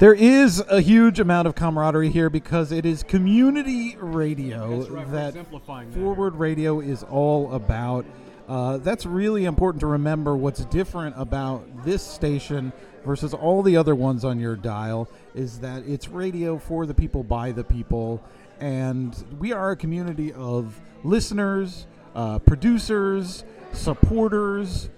There is a huge amount of camaraderie here because it is community radio right, that. Forward Radio is all about. Uh, that's really important to remember what's different about this station versus all the other ones on your dial is that it's radio for the people by the people and we are a community of listeners uh, producers supporters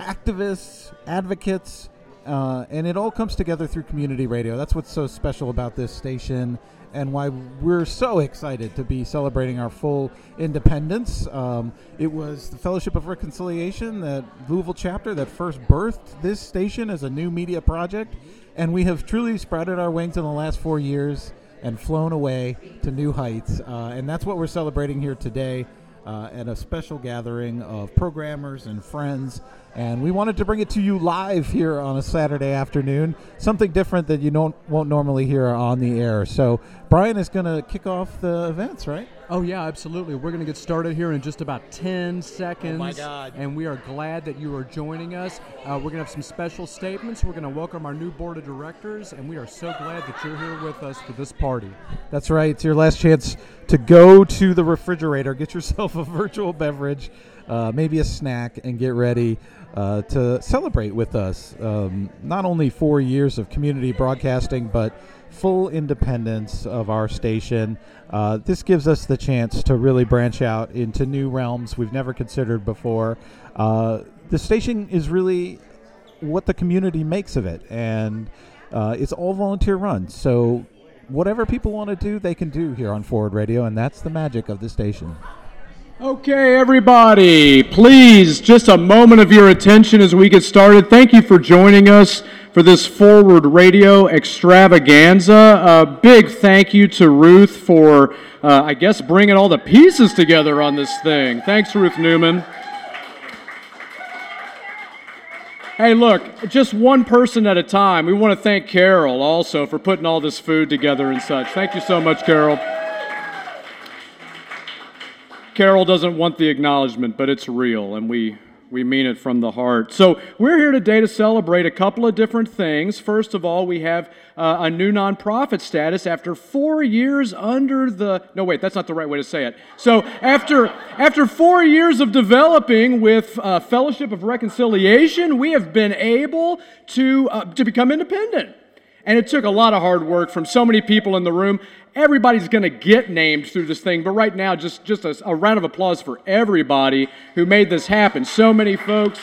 activists advocates uh, and it all comes together through community radio that's what's so special about this station and why we're so excited to be celebrating our full independence. Um, it was the Fellowship of Reconciliation, that Louisville chapter, that first birthed this station as a new media project, and we have truly sprouted our wings in the last four years and flown away to new heights. Uh, and that's what we're celebrating here today. Uh, at a special gathering of programmers and friends. And we wanted to bring it to you live here on a Saturday afternoon, something different that you don't, won't normally hear on the air. So, Brian is going to kick off the events, right? Oh, yeah, absolutely. We're going to get started here in just about 10 seconds. Oh, my God. And we are glad that you are joining us. Uh, we're going to have some special statements. We're going to welcome our new board of directors, and we are so glad that you're here with us for this party. That's right. It's your last chance to go to the refrigerator, get yourself a virtual beverage, uh, maybe a snack, and get ready uh, to celebrate with us. Um, not only four years of community broadcasting, but full independence of our station. Uh, this gives us the chance to really branch out into new realms we've never considered before. Uh, the station is really what the community makes of it, and uh, it's all volunteer run. So whatever people want to do, they can do here on Forward Radio, and that's the magic of the station. Okay, everybody, please, just a moment of your attention as we get started. Thank you for joining us for this Forward Radio extravaganza. A big thank you to Ruth for, uh, I guess, bringing all the pieces together on this thing. Thanks, Ruth Newman. Hey, look, just one person at a time. We want to thank Carol also for putting all this food together and such. Thank you so much, Carol. Carol doesn't want the acknowledgement, but it's real, and we, we mean it from the heart. So, we're here today to celebrate a couple of different things. First of all, we have uh, a new nonprofit status after four years under the. No, wait, that's not the right way to say it. So, after, after four years of developing with uh, Fellowship of Reconciliation, we have been able to, uh, to become independent. And it took a lot of hard work from so many people in the room. Everybody's going to get named through this thing, but right now, just, just a, a, round of applause for everybody who made this happen. So many folks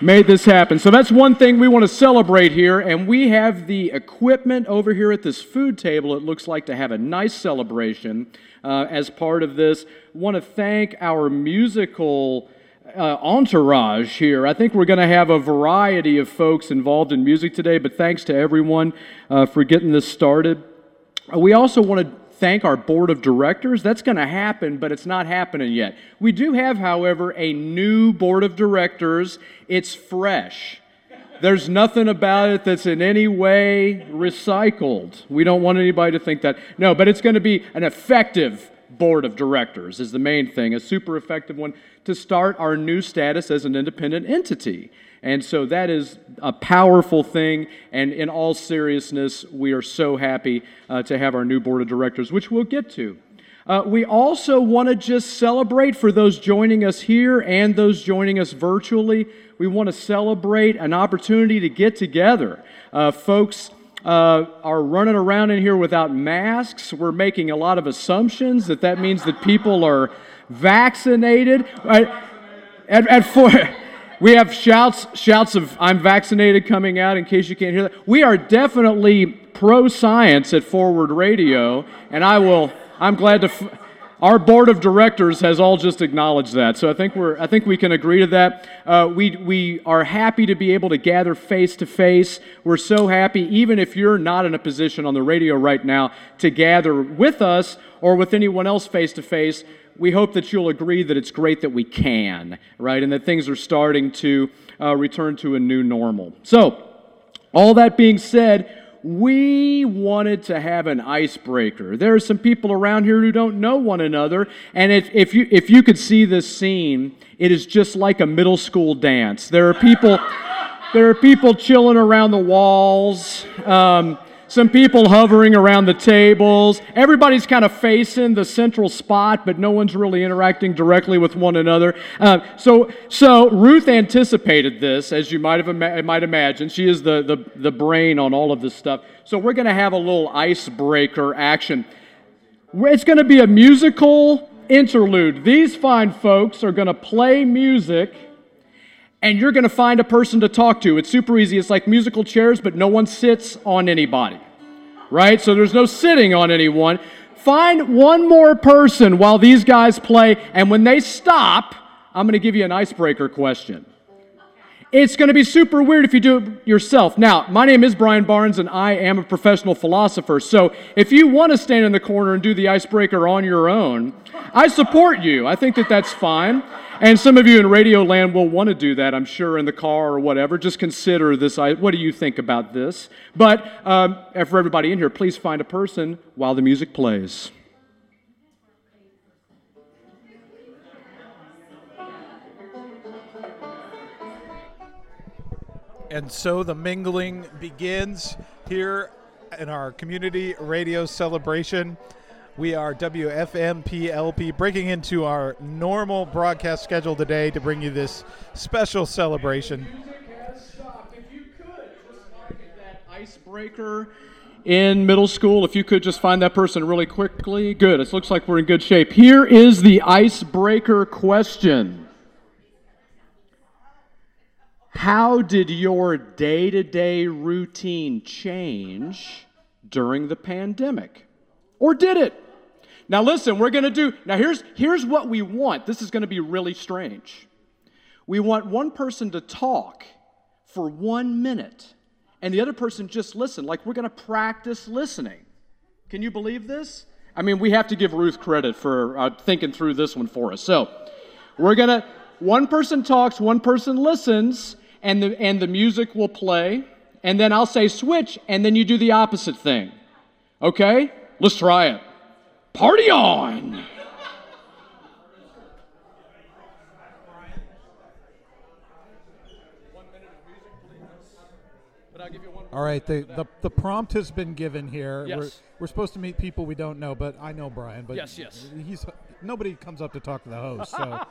made this happen. So that's one thing we want to celebrate here, and we have the equipment over here at this food table, it looks like, to have a nice celebration uh, as part of this. want to thank our musical uh, entourage here. I think we're going to have a variety of folks involved in music today, but thanks to everyone uh, for getting this started. Uh, we also want to thank our board of directors. That's going to happen, but it's not happening yet. We do have, however, a new board of directors. It's fresh. There's nothing about it that's in any way recycled. We don't want anybody to think that. No, but it's going to be an effective board of directors, is the main thing, a super effective one to start our new status as an independent entity. And so that is a powerful thing. And in all seriousness, we are so happy uh, to have our new board of directors, which we'll get to. Uh, we also want to just celebrate for those joining us here and those joining us virtually. We want to celebrate an opportunity to get together. Uh, folks uh, are running around in here without masks. We're making a lot of assumptions that that means that people are vaccinated. At, at four, we have shouts, shouts of "I'm vaccinated" coming out. In case you can't hear that, we are definitely pro science at Forward Radio, and I will. I'm glad to. F- our board of directors has all just acknowledged that, so I think we're I think we can agree to that. Uh, we we are happy to be able to gather face to face. We're so happy, even if you're not in a position on the radio right now to gather with us or with anyone else face to face. We hope that you'll agree that it's great that we can, right, and that things are starting to uh, return to a new normal. So, all that being said we wanted to have an icebreaker. There are some people around here who don't know one another, and if, if, you, if you could see this scene, it is just like a middle school dance. There are people. There are people chilling around the walls. Um, some people hovering around the tables. Everybody's kind of facing the central spot, but no one's really interacting directly with one another. Uh, so, so Ruth anticipated this, as you might have ima- might imagine. She is the, the, the brain on all of this stuff. So we're going to have a little icebreaker action. It's going to be a musical interlude. These fine folks are going to play music and you're going to find a person to talk to. It's super easy. It's like musical chairs, but no one sits on anybody, right? So there's no sitting on anyone. Find one more person while these guys play, and when they stop, I'm going to give you an icebreaker question. It's going to be super weird if you do it yourself. Now, my name is Brian Barnes, and I am a professional philosopher. So if you want to stand in the corner and do the icebreaker on your own, I support you. I think that that's fine. And some of you in radio land will want to do that, I'm sure, in the car or whatever. Just consider this. What do you think about this? But um, for everybody in here, please find a person while the music plays. And so the mingling begins here in our community radio celebration. We are WFMPLP breaking into our normal broadcast schedule today to bring you this special celebration. Icebreaker in middle school. If you could just find that person really quickly. Good. It looks like we're in good shape. Here is the icebreaker question. How did your day to day routine change during the pandemic? Or did it? Now, listen, we're going to do, now here's, here's what we want. This is going to be really strange. We want one person to talk for one minute and the other person just listen. Like we're going to practice listening. Can you believe this? I mean, we have to give Ruth credit for uh, thinking through this one for us. So, we're going to, one person talks, one person listens, and the, and the music will play, and then I'll say switch, and then you do the opposite thing. Okay? Let's try it. Party on! All right, the, the, the prompt has been given here. Yes. We're, we're supposed to meet people we don't know, but I know Brian. But Yes, yes. He's nobody comes up to talk to the host. So,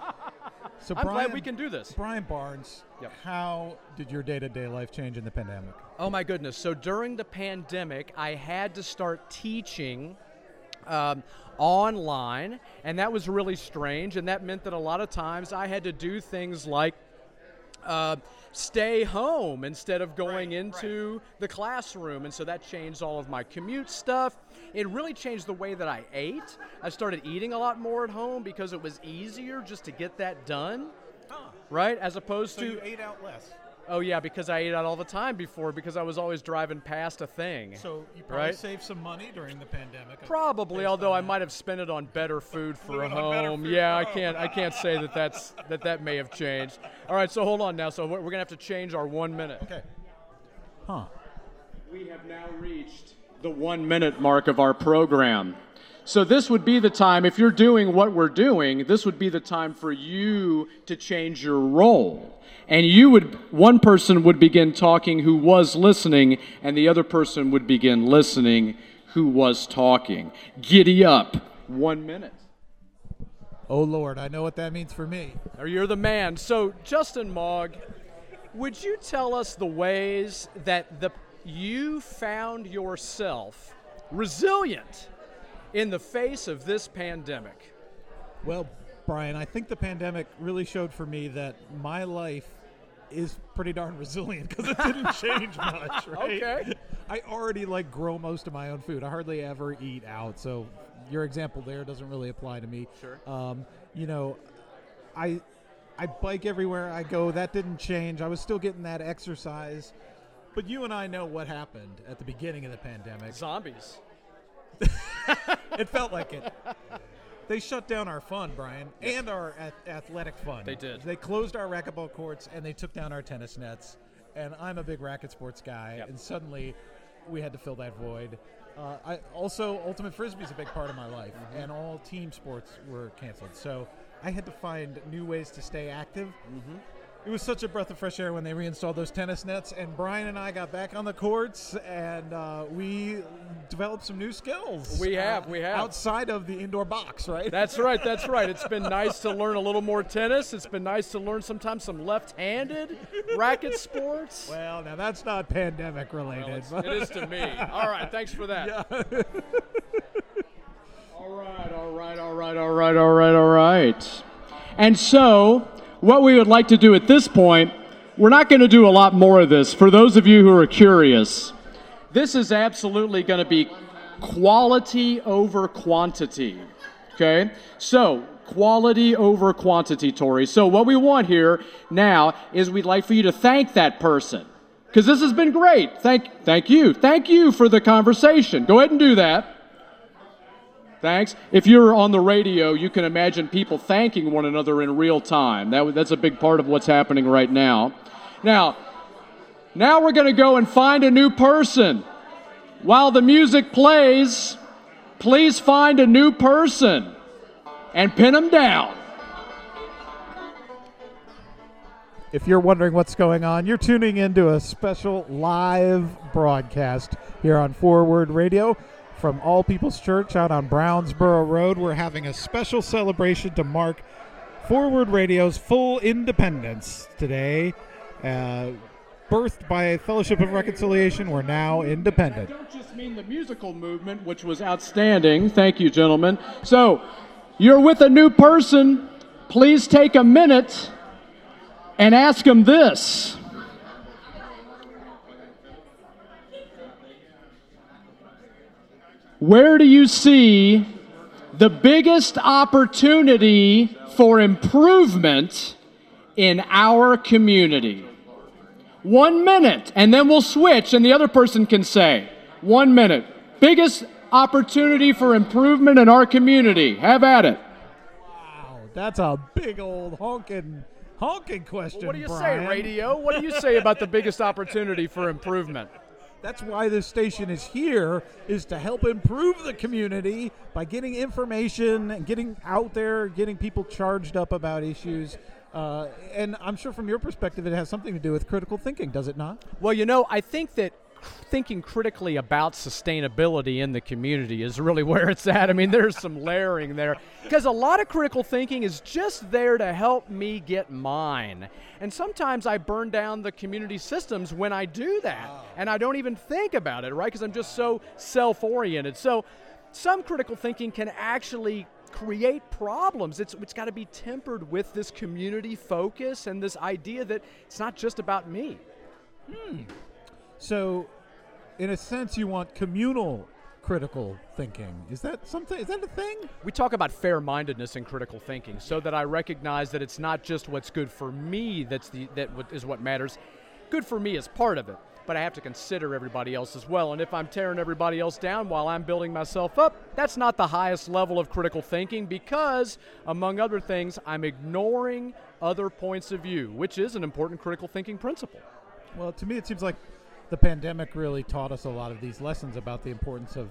so I'm Brian, glad we can do this. Brian Barnes, Yep. how did your day to day life change in the pandemic? Oh my goodness. So during the pandemic, I had to start teaching um, online, and that was really strange. And that meant that a lot of times I had to do things like uh, stay home instead of going into the classroom. And so that changed all of my commute stuff. It really changed the way that I ate. I started eating a lot more at home because it was easier just to get that done, right? As opposed to. You ate out less. Oh yeah, because I ate out all the time before because I was always driving past a thing. So you probably Right. saved some money during the pandemic. Uh, probably, although I that. might have spent it on better food for a Living on better home. food Yeah, I can't. I can't say that that's that that may have changed. All right, so hold on now. So we're we're gonna have to change our one minute. Okay. Huh. We have now reached the one minute mark of our program. So, this would be the time, if you're doing what we're doing, this would be the time for you to change your role. And you would, one person would begin talking who was listening, and the other person would begin listening who was talking. Giddy up. One minute. Oh Lord, I know what that means for me. Or you're the man. So Justin Mog, would you tell us the ways that the you found yourself resilient in the face of this pandemic? Well, Brian, I think the pandemic really showed for me that my life is pretty darn resilient because it didn't change much, right? Okay. I already like grow most of my own food. I hardly ever eat out, so your example there doesn't really apply to me. Sure. Um, you know, I I bike everywhere I go. That didn't change. I was still getting that exercise. But you and I know what happened at the beginning of the pandemic. Zombies. It felt like it. They shut down our fun, Brian, and our ath- athletic fun. They did. They closed our racquetball courts and they took down our tennis nets. And I'm a big racket sports guy, Yep. and suddenly we had to fill that void. Uh, I also ultimate frisbee is a big part of my life, Mm-hmm. and all team sports were canceled. So I had to find new ways to stay active. Mm-hmm. It was such a breath of fresh air when they reinstalled those tennis nets, and Brian and I got back on the courts, and uh, we developed some new skills. We have, uh, we have. outside of the indoor box, right? That's right, that's right. It's been nice to learn a little more tennis. It's been nice to learn sometimes some left handed racket sports. well, now that's not pandemic Well, related. it's- it is to me. All right, thanks for that. All right, all right, all right, all right, all right, all right. And so, what we would like to do at this point, we're not going to do a lot more of this. For those of you who are curious, this is absolutely going to be quality over quantity. Okay? So, quality over quantity, Tori. So, what we want here now is we'd like for you to thank that person. Because this has been great. Thank, thank you. Thank you for the conversation. Go ahead and do that. Thanks. If you're on the radio, you can imagine people thanking one another in real time. That, that's a big part of what's happening right now. Now, now we're going to go and find a new person. While the music plays, please find a new person and pin them down. If you're wondering what's going on, you're tuning into a special live broadcast here on Forward Radio from All People's Church out on Brownsboro Road. We're having a special celebration to mark Forward Radio's full independence today. Uh, birthed by a Fellowship of Reconciliation, we're now independent. I don't just mean the musical movement, which was outstanding. Thank you, gentlemen. So, you're with a new person. Please take a minute and ask them this. Where do you see the biggest opportunity for improvement in our community? One minute, and then we'll switch, and the other person can say, one minute. Biggest opportunity for improvement in our community. Have at it. Wow, that's a big old honking, honking question. What do you Brian. say, radio? What do you say about the biggest opportunity for improvement? That's why this station is here is to help improve the community by getting information and getting out there, getting people charged up about issues. Uh, and I'm sure from your perspective, it has something to do with critical thinking, does it not? Well, you know, I think that thinking critically about sustainability in the community is really where it's at. I mean, there's some layering there because a lot of critical thinking is just there to help me get mine. And sometimes I burn down the community systems when I do that, and I don't even think about it, right? Because I'm just so self oriented. So, some critical thinking can actually create problems. It's, it's got to be tempered with this community focus and this idea that it's not just about me. Hmm. So, in a sense, you want communal critical thinking. Is that something? Is that a thing? We talk about fair mindedness and critical thinking so that I recognize that it's not just what's good for me that's the, that is what matters. Good for me is part of it, but I have to consider everybody else as well. And if I'm tearing everybody else down while I'm building myself up, that's not the highest level of critical thinking because, among other things, I'm ignoring other points of view, which is an important critical thinking principle. Well, to me, it seems like the pandemic really taught us a lot of these lessons about the importance of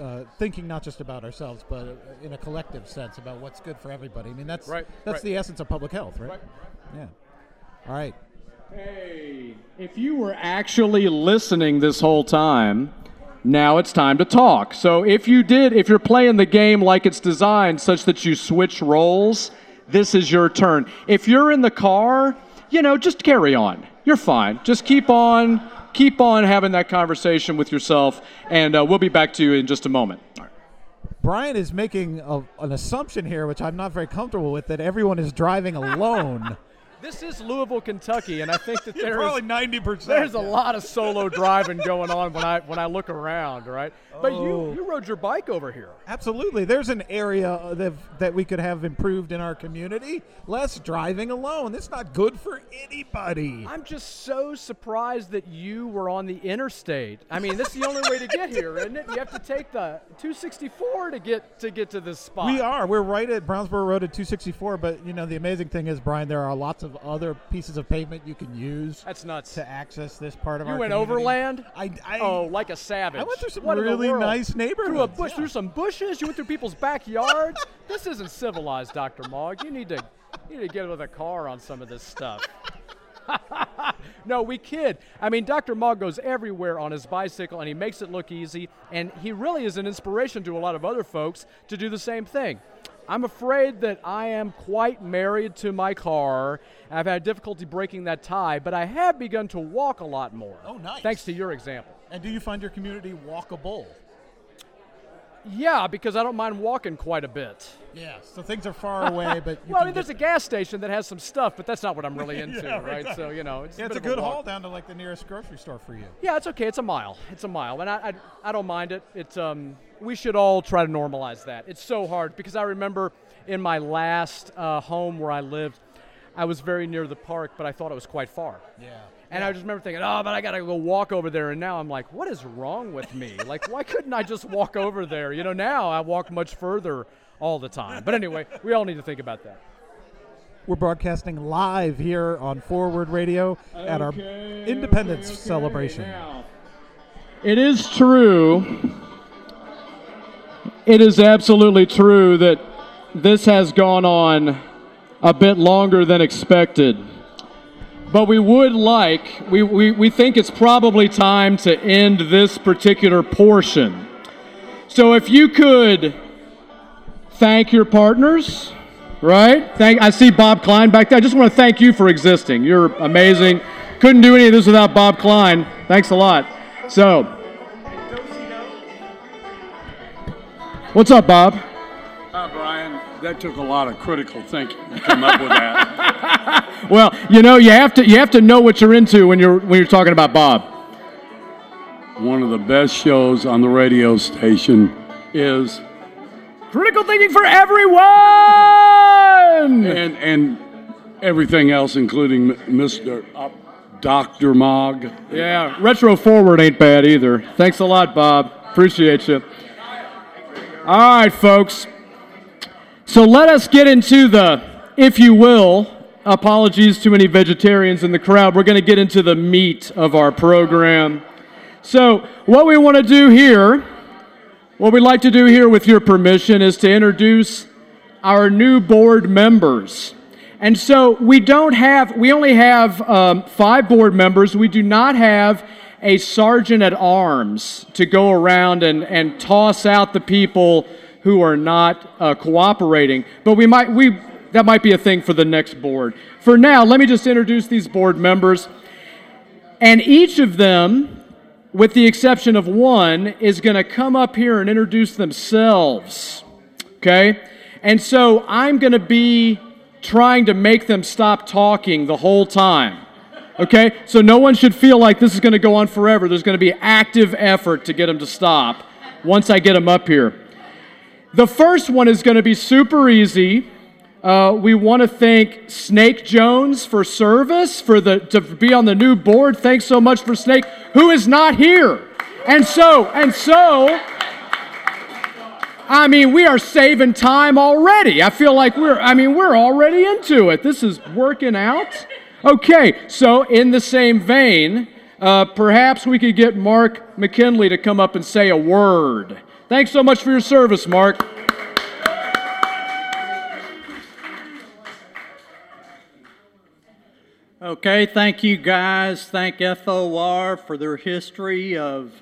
uh, thinking not just about ourselves, but uh, in a collective sense about what's good for everybody. I mean, that's Right, that's right. the essence of public health, right? Right. Yeah. All right. Hey, if you were actually listening this whole time, now it's time to talk. So if you did, if you're playing the game like it's designed such that you switch roles, this is your turn. If you're in the car, you know, just carry on. You're fine. Just keep on, keep on having that conversation with yourself, and uh, we'll be back to you in just a moment. Brian is making a, an assumption here, which I'm not very comfortable with, that everyone is driving alone. This is Louisville, Kentucky, and I think that there is ninety percent. There's a lot of solo driving going on when I when I look around, right? But Oh. you you rode your bike over here. Absolutely. There's an area that, that we could have improved in our community. Less driving alone. It's not good for anybody. I'm just so surprised that you were on the interstate. I mean, this is the only way to get here, isn't it? You have to take the 264 to get to get to this spot. We are. We're right at Brownsboro Road at 264. But you know, the amazing thing is, Brian, there are lots of other pieces of pavement you can use That's nuts. to access this part of You our. You went community. overland? I, I oh, like a savage. I went through some What really nice Through a bush, yeah. through some bushes. You went through people's backyards. this isn't civilized, Dr. Mog. You need to you need to get with a car on some of this stuff. no, we kid. I mean, Dr. Mog goes everywhere on his bicycle and he makes it look easy, and he really is an inspiration to a lot of other folks to do the same thing. I'm afraid that I am quite married to my car. I've had difficulty breaking that tie, but I have begun to walk a lot more. Oh, nice. Thanks to your example. And do you find your community walkable? Yeah, because I don't mind walking quite a bit. Yeah, so things are far away, but well, I mean, there's a gas station that has some stuff, but that's not what I'm really into, yeah, right? So you know, it's yeah, a, it's a good of haul down to like the nearest grocery store for you. Yeah, it's okay. It's a mile. It's a mile, and I, I, I don't mind it. It's um, we should all try to normalize that. It's so hard because I remember in my last uh, home where I lived, I was very near the park, but I thought it was quite far. Yeah. And yeah. I just remember thinking, oh, but I got to go walk over there. And now I'm like, what is wrong with me? like, why couldn't I just walk over there? You know, now I walk much further all the time. But anyway, we all need to think about that. We're broadcasting live here on Forward Radio at our Independence okay, okay. celebration. Now, it is true. It is absolutely true that this has gone on a bit longer than expected. But we would like, we, we, we think it's probably time to end this particular portion. So if you could thank your partners, right? Thank, I see Bob Klein back there. I just want to thank you for existing. You're amazing. Couldn't do any of this without Bob Klein. Thanks a lot. So, what's up, Bob? Uh, Brian, that took a lot of critical thinking to come up with that. Well, you know, you have to you have to know what you're into when you're when you're talking about Bob. One of the best shows on the radio station is, Critical thinking for everyone. and and everything else, including Mr. Dr. Mog. Yeah, retro forward ain't bad either. Thanks a lot, Bob. Appreciate you. All right, folks. So let us get into the, if you will, apologies to any vegetarians in the crowd. We're going to get into the meat of our program. So, what we want to do here, what we'd like to do here with your permission, is to introduce our new board members. And so we don't have, we only have um, five board members. We do not have a sergeant at arms to go around and, and toss out the people who are not uh, cooperating. But we might, we, that might be a thing for the next board. For now, let me just introduce these board members. And each of them, with the exception of one, is going to come up here and introduce themselves. Okay? And so I'm going to be trying to make them stop talking the whole time. Okay? So no one should feel like this is going to go on forever. There's going to be active effort to get them to stop once I get them up here. The first one is going to be super easy. Uh, we want to thank Snake Jones for service, for the to be on the new board. Thanks so much for Snake, who is not here. And so, and so, I mean, we are saving time already. I feel like we're, I mean, we're already into it. This is working out. Okay, so in the same vein, uh, perhaps we could get Mark McKinley to come up and say a word. Thanks so much for your service, Mark. Okay, thank you guys. Thank FOR for their history of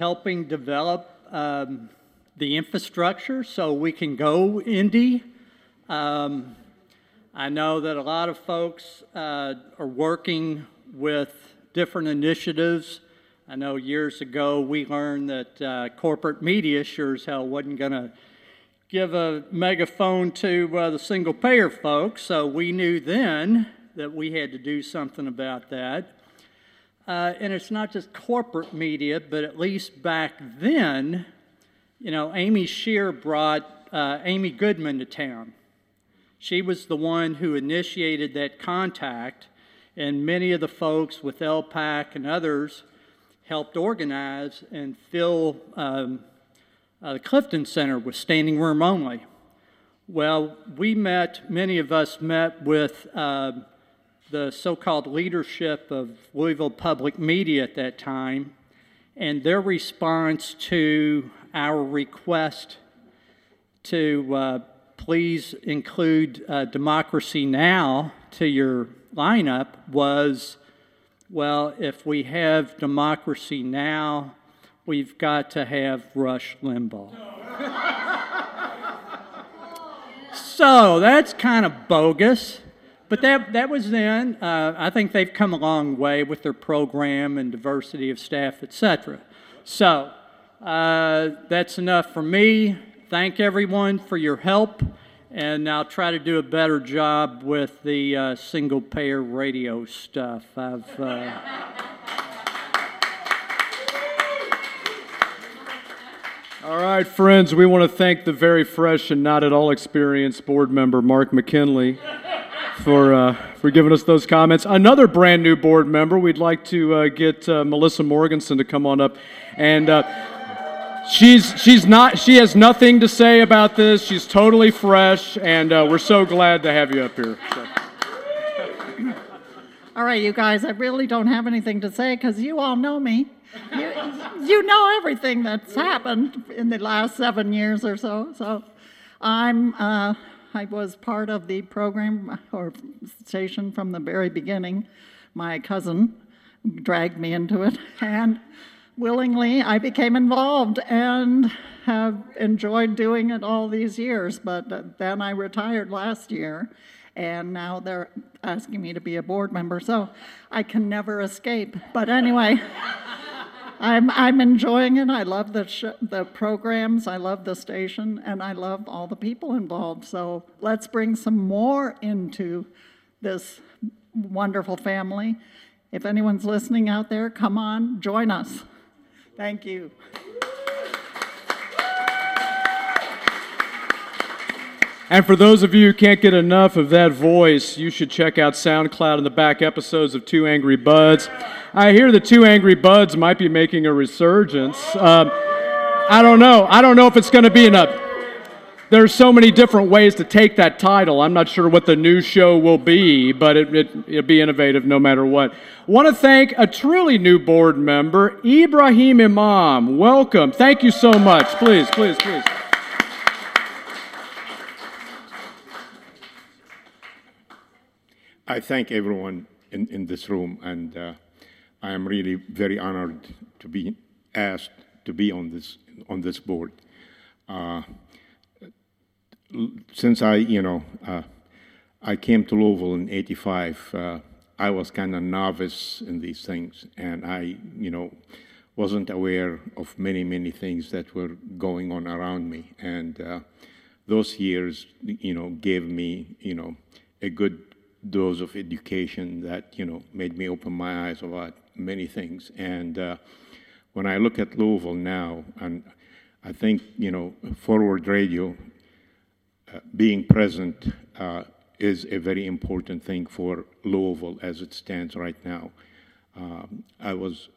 helping develop um, the infrastructure so we can go Indy. Um, I know that a lot of folks uh, are working with different initiatives. I know years ago we learned that uh, corporate media sure as hell wasn't going to give a megaphone to uh, the single payer folks, so we knew then that we had to do something about that. Uh, and it's not just corporate media, but at least back then, you know, Amy Shear brought uh, Amy Goodman to town. She was the one who initiated that contact, and many of the folks with LPAC and others helped organize and fill um, uh, the Clifton Center with standing room only. Well, we met, many of us met with uh, the so called leadership of Louisville Public Media at that time, and their response to our request to uh, please include uh, Democracy Now! to your lineup was well, if we have democracy now, we've got to have Rush Limbaugh. so that's kind of bogus. But that, that was then. Uh, I think they've come a long way with their program and diversity of staff, etc. So uh, that's enough for me. Thank everyone for your help, and I'll try to do a better job with the uh, single payer radio stuff. I've. Uh, All right, friends, we want to thank the very fresh and not at all experienced board member, Mark McKinley, for, uh, for giving us those comments. Another brand new board member, we'd like to uh, get uh, Melissa Morganson to come on up. And uh, she's, she's not, she has nothing to say about this. She's totally fresh, and uh, we're so glad to have you up here. So. All right, you guys, I really don't have anything to say because you all know me. You, you know everything that's happened in the last seven years or so. So I'm, uh, I was part of the program or station from the very beginning. My cousin dragged me into it, and willingly I became involved and have enjoyed doing it all these years. But uh, then I retired last year, and now they're asking me to be a board member, so I can never escape. But anyway. I'm, I'm enjoying it. I love the, sh- the programs, I love the station, and I love all the people involved. So let's bring some more into this wonderful family. If anyone's listening out there, come on, join us. Thank you. And for those of you who can't get enough of that voice, you should check out SoundCloud and the back episodes of Two Angry Buds. I hear the Two Angry Buds might be making a resurgence. Um, I don't know. I don't know if it's going to be enough. There's so many different ways to take that title. I'm not sure what the new show will be, but it, it, it'll be innovative no matter what. Want to thank a truly new board member, Ibrahim Imam. Welcome. Thank you so much. Please, please, please. I thank everyone in, in this room, and uh, I am really very honored to be asked to be on this on this board. Uh, since I, you know, uh, I came to Louisville in '85, uh, I was kind of novice in these things, and I, you know, wasn't aware of many, many things that were going on around me, and uh, those years, you know, gave me, you know, a good dose of education that you know made me open my eyes about many things. And uh, when I look at Louisville now, and I think you know forward radio being present uh, is a very important thing for Louisville as it stands right now. Um, I was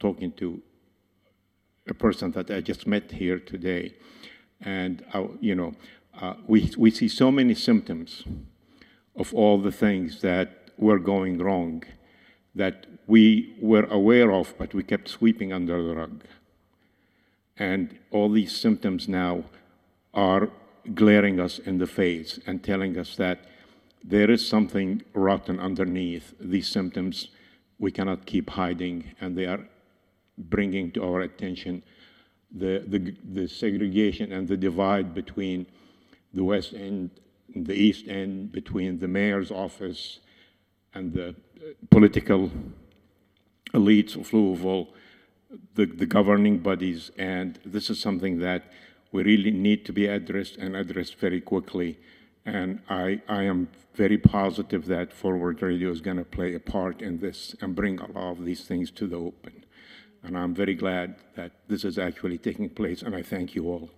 talking to a person that I just met here today, and I, you know uh, we we see so many symptoms of all the things that were going wrong that we were aware of, but we kept sweeping under the rug. And all these symptoms now are glaring us in the face and telling us that there is something rotten underneath these symptoms we cannot keep hiding, and they are bringing to our attention the, the, the segregation and the divide between the West End in the East End between the mayor's office and the uh, political elites of Louisville, the, the governing bodies, and this is something that we really need to be addressed and addressed very quickly. And I, I am very positive that Forward Radio is going to play a part in this and bring a lot of these things to the open. And I'm very glad that this is actually taking place, and I thank you all.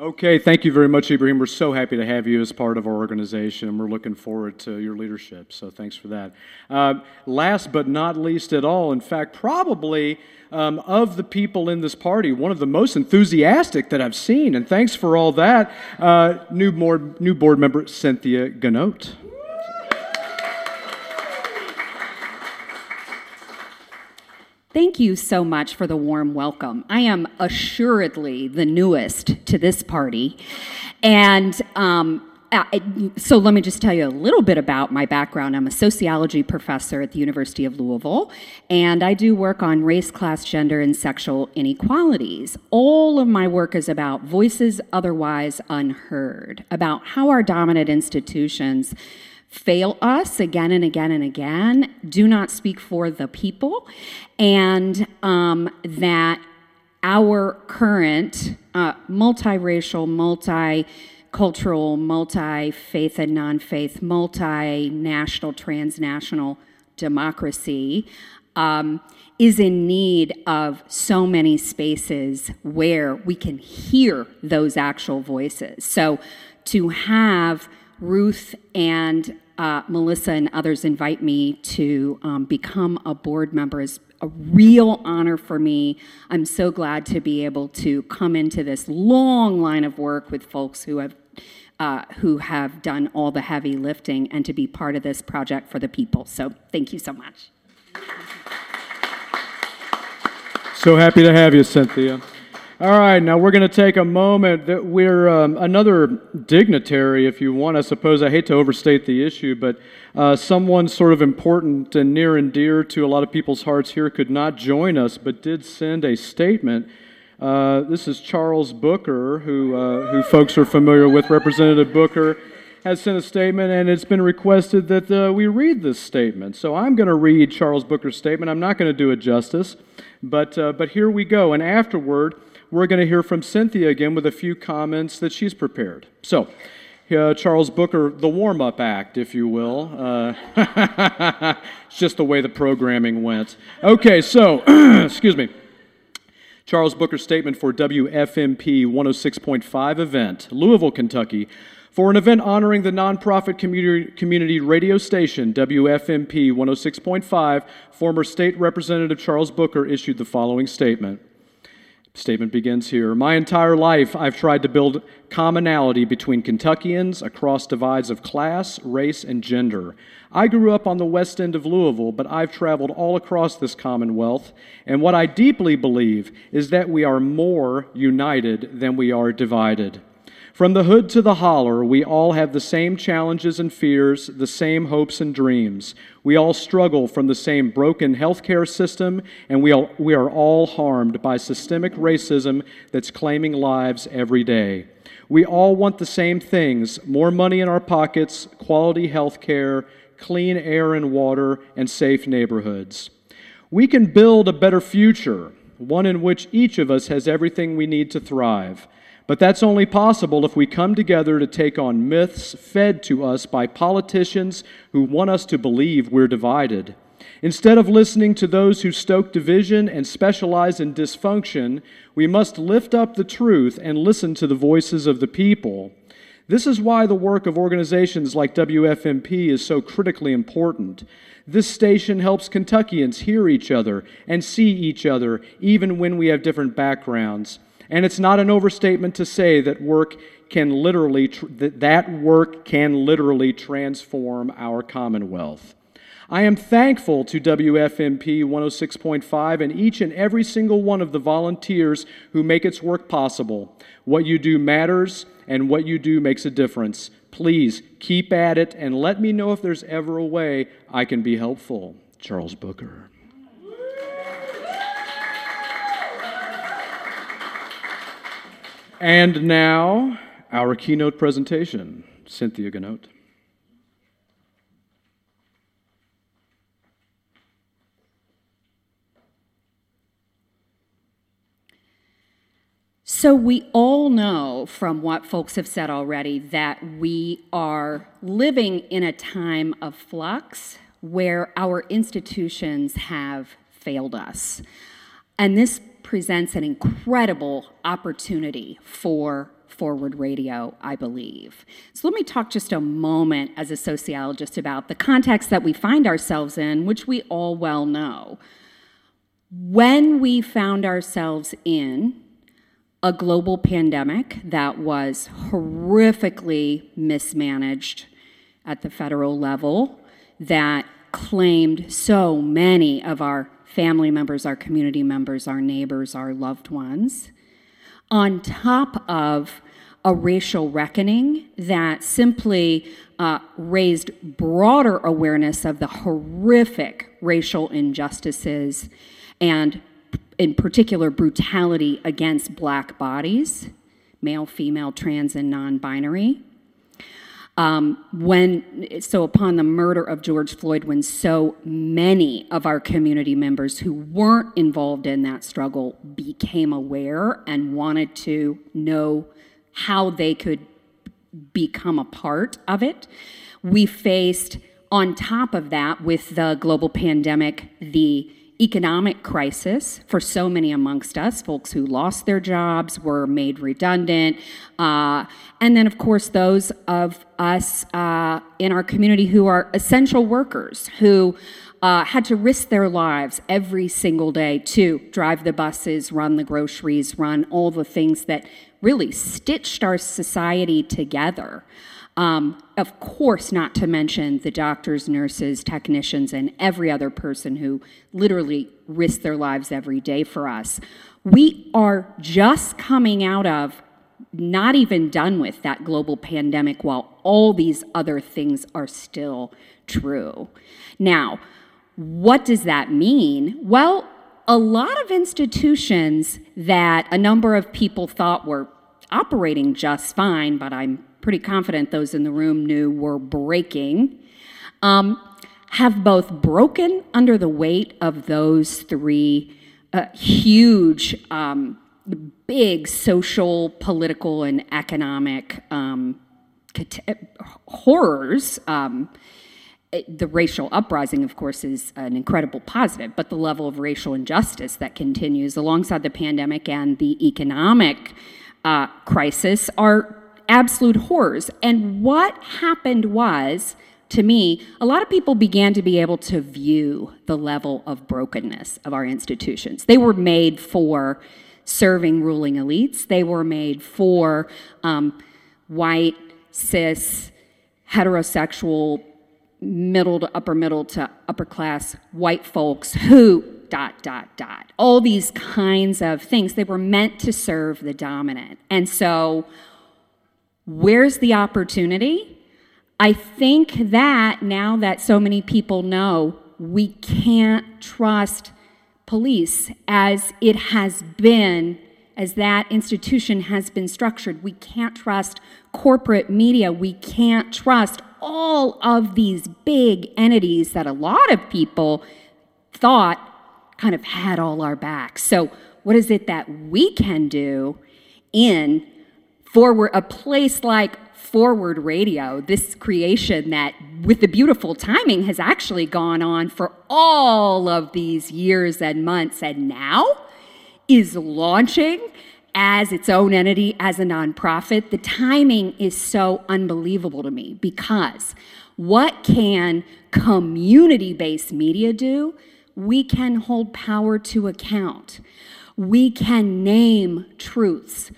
Okay, thank you very much, Ibrahim. We're so happy to have you as part of our organization. We're looking forward to your leadership, so thanks for that. Uh, last but not least at all, in fact, probably um, of the people in this party, one of the most enthusiastic that I've seen, and thanks for all that, uh, new, board, new board member Cynthia Ganote. Thank you so much for the warm welcome. I am assuredly the newest to this party. And um, uh, so let me just tell you a little bit about my background. I'm a sociology professor at the University of Louisville, and I do work on race, class, gender, and sexual inequalities. All of my work is about voices otherwise unheard, about how our dominant institutions fail us again and again and again, do not speak for the people, and um, that our current uh, multiracial, multicultural, multi faith and non faith, multinational, transnational democracy um, is in need of so many spaces where we can hear those actual voices. So to have Ruth and uh, Melissa and others invite me to um, become a board member is a real honor for me. I'm so glad to be able to come into this long line of work with folks who have uh, who have done all the heavy lifting and to be part of this project for the people. So thank you so much. So happy to have you, Cynthia. All right, now we're going to take a moment that we're um, another dignitary, if you want. I suppose I hate to overstate the issue, but uh, someone sort of important and near and dear to a lot of people's hearts here could not join us, but did send a statement. Uh, this is Charles Booker, who, uh, who folks are familiar with. Representative Booker has sent a statement, and it's been requested that uh, we read this statement. So I'm going to read Charles Booker's statement. I'm not going to do it justice, but, uh, but here we go. And afterward, we're going to hear from Cynthia again with a few comments that she's prepared. So, uh, Charles Booker, the warm up act, if you will. Uh, it's just the way the programming went. Okay, so, excuse me. Charles Booker's statement for WFMP 106.5 event, Louisville, Kentucky, for an event honoring the nonprofit community, community radio station WFMP 106.5, former State Representative Charles Booker issued the following statement. Statement begins here. My entire life, I've tried to build commonality between Kentuckians across divides of class, race, and gender. I grew up on the west end of Louisville, but I've traveled all across this Commonwealth, and what I deeply believe is that we are more united than we are divided. From the hood to the holler, we all have the same challenges and fears, the same hopes and dreams. We all struggle from the same broken healthcare system, and we, all, we are all harmed by systemic racism that's claiming lives every day. We all want the same things more money in our pockets, quality healthcare, clean air and water, and safe neighborhoods. We can build a better future, one in which each of us has everything we need to thrive. But that's only possible if we come together to take on myths fed to us by politicians who want us to believe we're divided. Instead of listening to those who stoke division and specialize in dysfunction, we must lift up the truth and listen to the voices of the people. This is why the work of organizations like WFMP is so critically important. This station helps Kentuckians hear each other and see each other, even when we have different backgrounds. And it's not an overstatement to say that work can literally that, that work can literally transform our commonwealth. I am thankful to WFMP 106.5 and each and every single one of the volunteers who make its work possible. What you do matters, and what you do makes a difference. Please keep at it and let me know if there's ever a way I can be helpful. Charles Booker. And now, our keynote presentation, Cynthia Ganote. So, we all know from what folks have said already that we are living in a time of flux where our institutions have failed us. And this presents an incredible opportunity for forward radio, I believe. So let me talk just a moment as a sociologist about the context that we find ourselves in, which we all well know. When we found ourselves in a global pandemic that was horrifically mismanaged at the federal level, that claimed so many of our family members, our community members, our neighbors, our loved ones, on top of a racial reckoning that simply uh, raised broader awareness of the horrific racial injustices and, in particular, brutality against black bodies, male, female, trans, and non binary. Um, when so upon the murder of George Floyd, when so many of our community members who weren't involved in that struggle became aware and wanted to know how they could become a part of it. We faced, on top of that, with the global pandemic, the economic crisis for so many amongst us, folks who lost their jobs, were made redundant, uh, and then, of course, those of us uh, in our community who are essential workers who uh, had to risk their lives every single day to drive the buses, run the groceries, run all the things that really stitched our society together. Um, of course, not to mention the doctors, nurses, technicians, and every other person who literally risk their lives every day for us. We are just coming out of, not even done with that global pandemic while all these other things are still true. Now, what does that mean? Well, a lot of institutions that a number of people thought were operating just fine, but I'm pretty confident those in the room knew were breaking, um, have both broken under the weight of those three uh, huge, um, big social, political, and economic um, horrors. Um, the racial uprising, of course, is an incredible positive, but the level of racial injustice that continues alongside the pandemic and the economic uh, crisis are absolute horrors. And what happened was, to me, a lot of people began to be able to view the level of brokenness of our institutions. They were made for serving ruling elites, they were made for um, white, cis, heterosexual middle to upper middle to upper class white folks who dot dot dot all these kinds of things they were meant to serve the dominant and so where's the opportunity? I think that now that so many people know we can't trust police as it has been as that institution has been structured. We can't trust corporate media. We can't trust all of these big entities that a lot of people thought kind of had all our backs. So, what is it that we can do in forward a place like forward radio this creation that with the beautiful timing has actually gone on for all of these years and months and now is launching as its own entity, as a nonprofit. The timing is so unbelievable to me because what can community based media do? We can hold power to account. We can name truths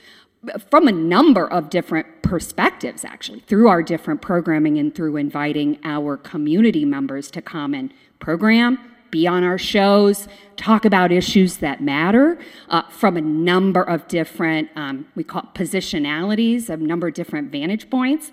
from a number of different perspectives, actually, through our different programming and through inviting our community members to come and program, be on our shows, talk about issues that matter uh, from a number of different, um, we call it positionalities, a number of different vantage points.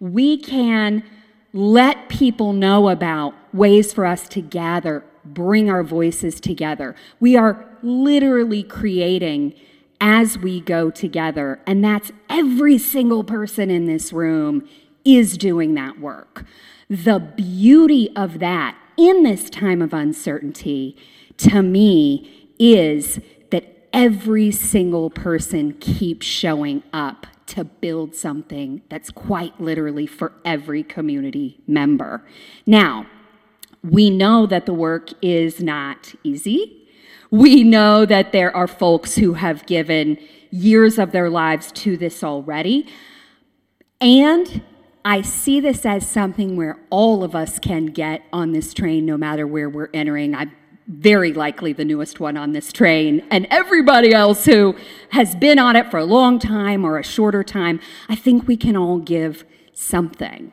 We can let people know about ways for us to gather, bring our voices together. We are literally creating as we go together, and that's every single person in this room is doing that work. The beauty of that in this time of uncertainty, to me, is that every single person keeps showing up to build something that's quite literally for every community member. Now, we know that the work is not easy. We know that there are folks who have given years of their lives to this already. And I see this as something where all of us can get on this train no matter where we're entering. I'm very likely the newest one on this train, and everybody else who has been on it for a long time or a shorter time, I think we can all give something.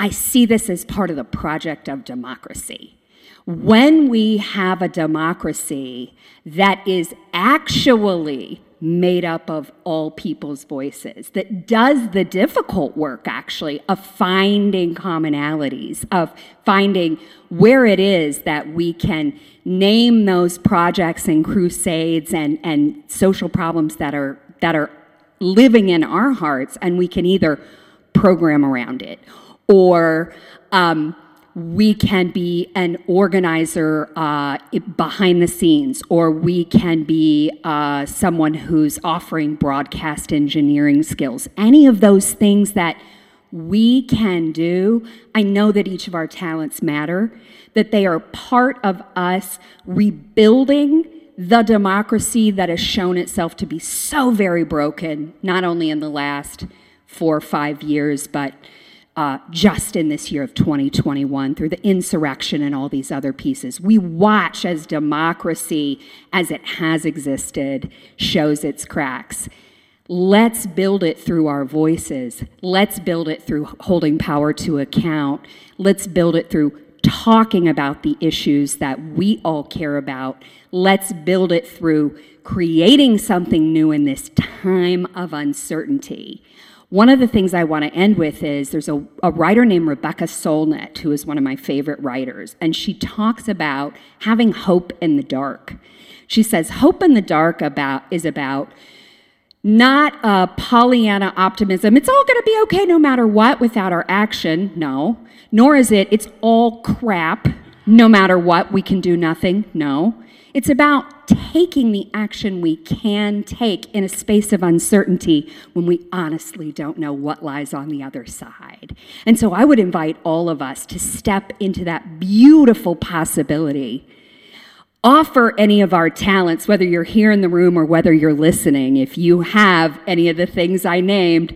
I see this as part of the project of democracy. When we have a democracy that is actually made up of all people's voices, that does the difficult work actually of finding commonalities, of finding where it is that we can name those projects and crusades and, and social problems that are that are living in our hearts, and we can either program around it or um, we can be an organizer uh, behind the scenes, or we can be uh, someone who's offering broadcast engineering skills. Any of those things that we can do, I know that each of our talents matter, that they are part of us rebuilding the democracy that has shown itself to be so very broken, not only in the last four or five years, but uh, just in this year of 2021 through the insurrection and all these other pieces. We watch as democracy, as it has existed, shows its cracks. Let's build it through our voices. Let's build it through holding power to account. Let's build it through talking about the issues that we all care about. Let's build it through creating something new in this time of uncertainty. One of the things I want to end with is there's a, a, writer named Rebecca Solnit, who is one of my favorite writers, and she talks about having hope in the dark. She says, Hope in the dark about, is about not a Pollyanna optimism. It's all going to be okay no matter what without our action. No. Nor is it, it's all crap. No matter what, we can do nothing. No. It's about taking the action we can take in a space of uncertainty when we honestly don't know what lies on the other side. And so I would invite all of us to step into that beautiful possibility. Offer any of our talents, whether you're here in the room or whether you're listening. If you have any of the things I named,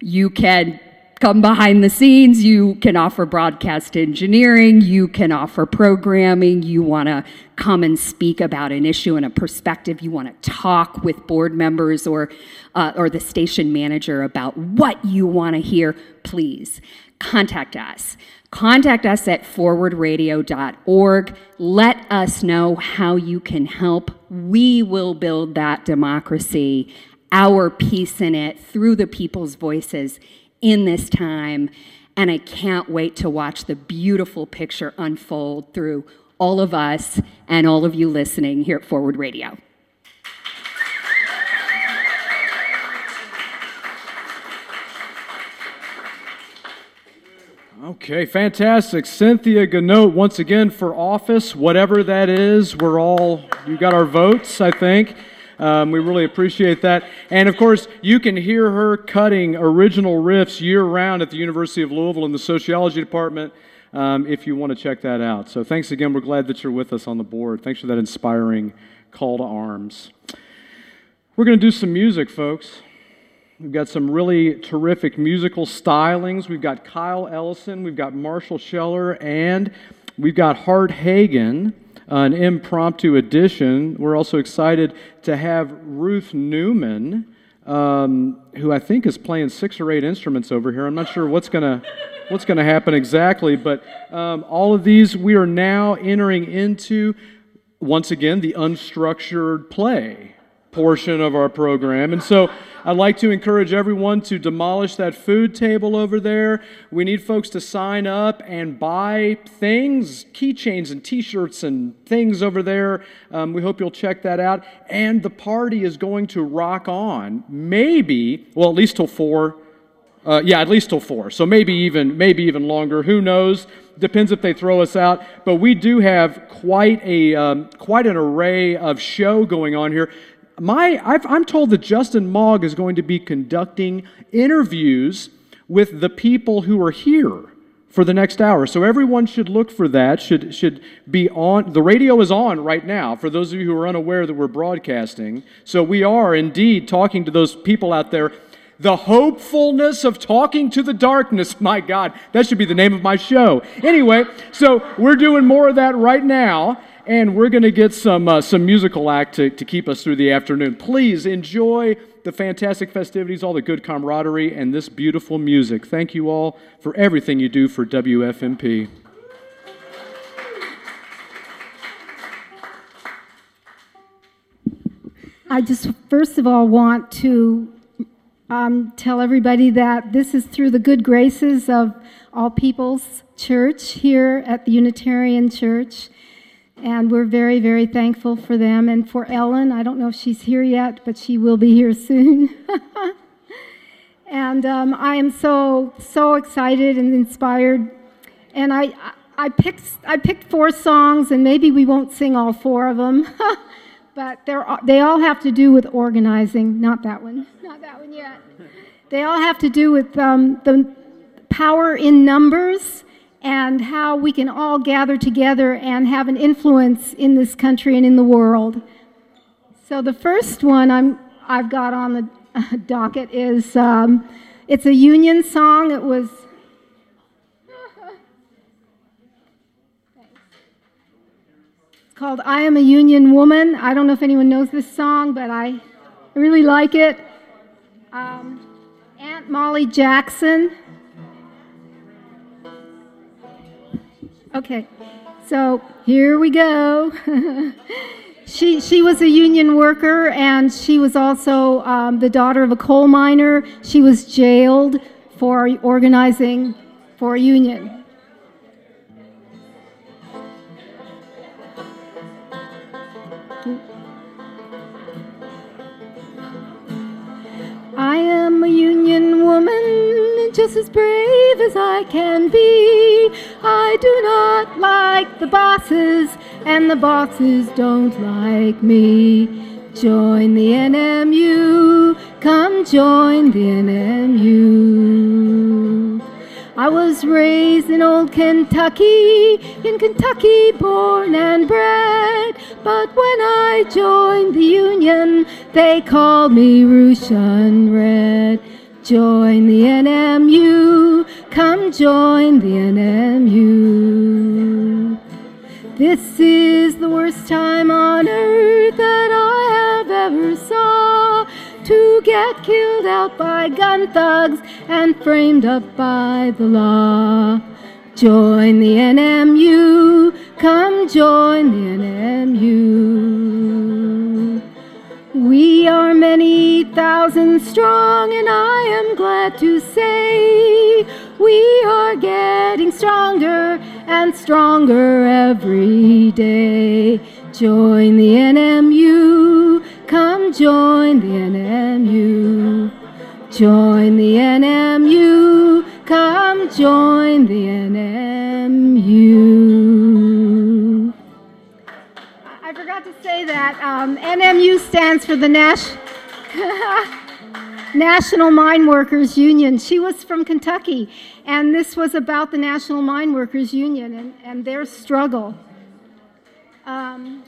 you can come behind the scenes. You can offer broadcast engineering. You can offer programming. You want to come and speak about an issue and a perspective. You want to talk with board members or, uh, or the station manager about what you want to hear. Please contact us. Contact us at forwardradio.org. Let us know how you can help. We will build that democracy, our piece in it, through the people's voices in this time. And I can't wait to watch the beautiful picture unfold through all of us and all of you listening here at Forward Radio. Okay, fantastic. Cynthia Ganote, once again for office, whatever that is, we're all, you got our votes, I think. Um, we really appreciate that. And of course, you can hear her cutting original riffs year round at the University of Louisville in the sociology department um, if you want to check that out. So thanks again. We're glad that you're with us on the board. Thanks for that inspiring call to arms. We're going to do some music, folks. We've got some really terrific musical stylings. We've got Kyle Ellison, we've got Marshall Scheller, and we've got Hart Hagen an impromptu addition. We're also excited to have Ruth Newman, um, who I think is playing six or eight instruments over here. I'm not sure what's gonna what's gonna happen exactly, but um, all of these we are now entering into once again the unstructured play portion of our program, and so. I'd like to encourage everyone to demolish that food table over there. We need folks to sign up and buy things, keychains and t shirts and things over there. Um, we hope you'll check that out. And the party is going to rock on. Maybe, well, at least till four. Uh, yeah, at least till four. So maybe even maybe even longer. Who knows? Depends if they throw us out. But we do have quite a um, quite an array of show going on here my, i am told that Justin Mog is going to be conducting interviews with the people who are here for the next hour. So everyone should look for that, should, should be on. The radio is on right now for those of you who are unaware that we're broadcasting. So we are indeed talking to those people out there. The hopefulness of talking to the darkness. My God, that should be the name of my show. Anyway, so we're doing more of that right now and we're going to get some, uh, some musical act to, to keep us through the afternoon. Please enjoy the fantastic festivities, all the good camaraderie, and this beautiful music. Thank you all for everything you do for WFMP. I just, first of all, want to um, tell everybody that this is through the good graces of All People's Church here at the Unitarian Church. And we're very, very thankful for them and for Ellen. I don't know if she's here yet, but she will be here soon. and um, I am so, so excited and inspired. And I, I picked, I picked four songs, and maybe we won't sing all four of them, but they're, they all have to do with organizing. Not that one, not that one yet. They all have to do with um, the power in numbers and how we can all gather together and have an influence in this country and in the world. So the first one I'm, I've got on the docket is um, it's a union song. It was it's called "I Am a Union Woman." I don't know if anyone knows this song, but I, really like it. Um, Aunt Molly Jackson Okay, so here we go. she, she was a union worker and she was also um, the daughter of a coal miner. She was jailed for organizing for a union. I am a union woman, just as brave as I can be. I do not like the bosses, and the bosses don't like me. Join the NMU, come join the NMU. I was raised in old Kentucky, in Kentucky born and bred. But when I joined the Union, they called me Russian Red. Join the NMU, come join the NMU. This is the worst time on earth that I have ever saw to get killed out by gun thugs and framed up by the law. Join the NMU, come join the NMU. We are many thousands strong, and I am glad to say we are getting stronger and stronger every day. Join the NMU, join the NMU. Join the NMU, come join the NMU. I forgot to say that um, NMU stands for the Nash National Mine Workers Union. She was from Kentucky, and this was about the National Mine Workers Union and, and their struggle. Um,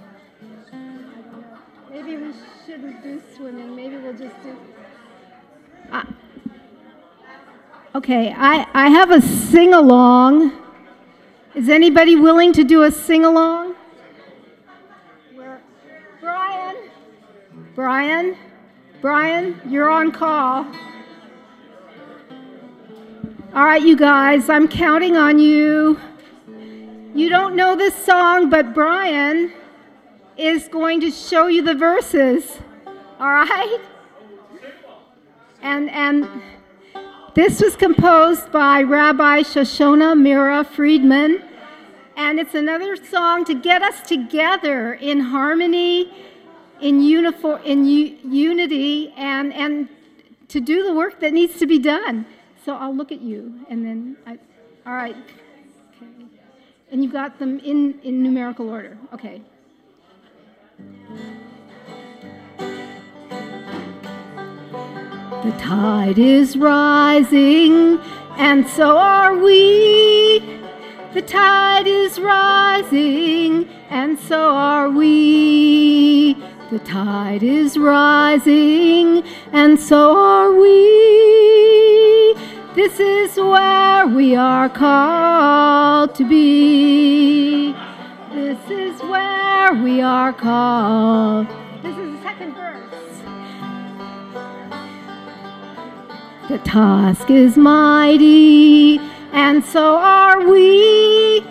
maybe we shouldn't do swimming. Maybe we'll just do. Uh, okay, I, I have a sing along. Is anybody willing to do a sing along? Brian? Brian? Brian, you're on call. All right, you guys, I'm counting on you. You don't know this song, but Brian is going to show you the verses. All right? And and this was composed by Rabbi Shoshana Meira Friedman, and it's another song to get us together in harmony, in uniform, in unity, and and to do the work that needs to be done. So I'll look at you, and then I, all right. Okay. And you've got them in, in numerical order. Okay. The tide is rising, and so are we. The tide is rising, and so are we. The tide is rising, and so are we. This is where we are called to be. This is where we are called. This is the second verse. The task is mighty, and so are we.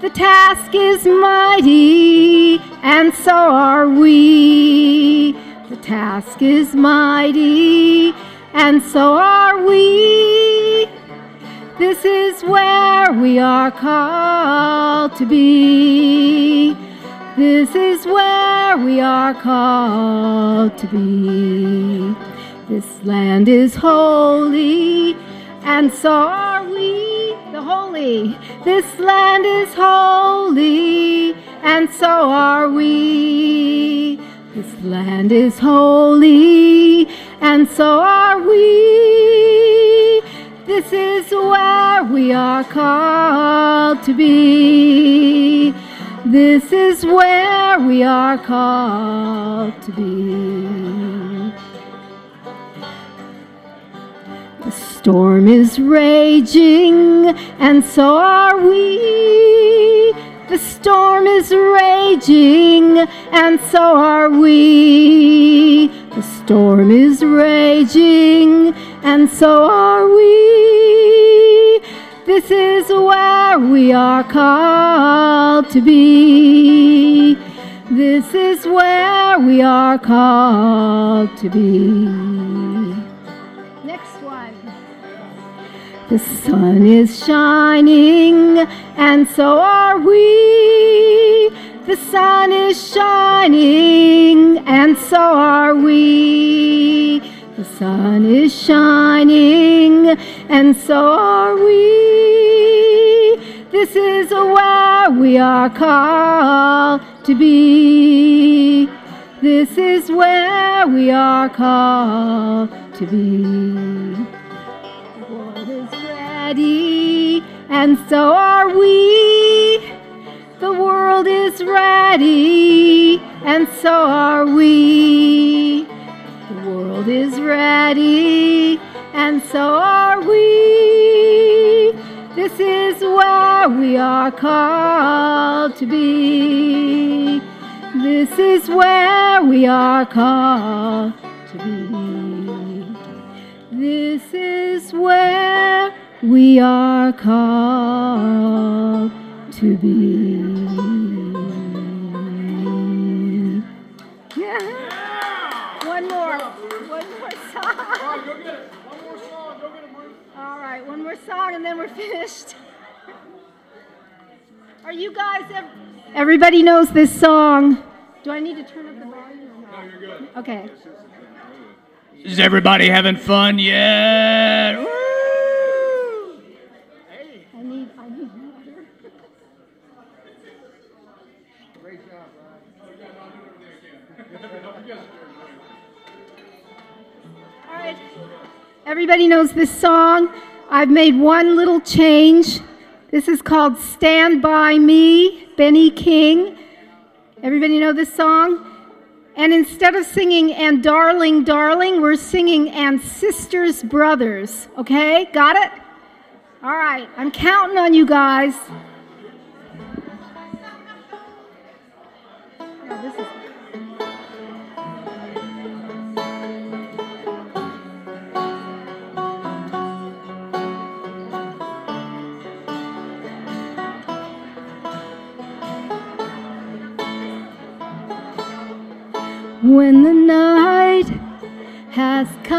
The task is mighty, and so are we. The task is mighty, and so are we. This is where we are called to be. This is where we are called to be. This land is holy, and so are we, the holy. This land is holy, and so are we. This land is holy, and so are we. This is where we are called to be. This is where we are called to be. The storm is raging, and so are we. The storm is raging, and so are we. The storm is raging, and so are we. This is where we are called to be. This is where we are called to be. The sun is shining, and so are we. The sun is shining, and so are we. The sun is shining, and so are we. This is where we are called to be. This is where we are called to be. And so are we. The world is ready, and so are we. The world is ready, and so are we. This is where we are called to be. This is where we are called to be. This is where we are called to be. Yeah. One more. One more song. All right, one more song and then we're finished. Are you guys ev- Everybody knows this song. Do I need to turn up the volume? No, you're good. Okay. Is everybody having fun yet? I Everybody knows this song. I've made one little change. This is called Stand By Me, Benny King. Everybody know this song? And instead of singing and darling, darling, we're singing and sisters, brothers. Okay? Got it? All right. I'm counting on you guys. Yeah, When the night has come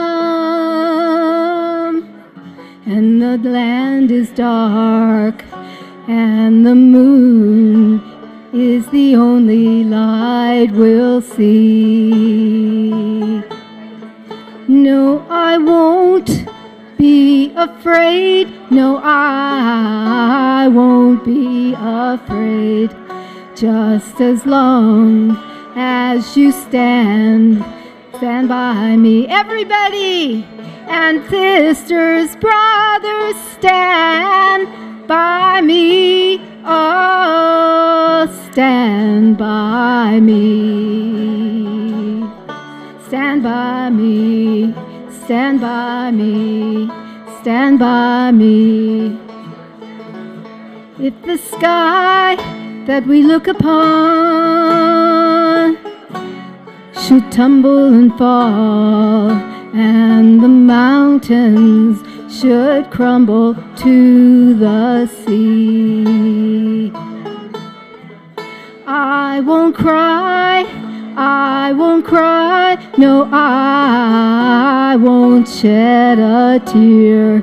and the land is dark and the moon is the only light we'll see. No, I won't be afraid. No, I won't be afraid. Just as long as you stand, stand by me. Everybody! And sisters, brothers, stand by me. Oh, stand by me. Stand by me. Stand by me. Stand by me. If the sky that we look upon should tumble and fall, and the mountains should crumble to the sea. I won't cry, I won't cry, No, I won't shed a tear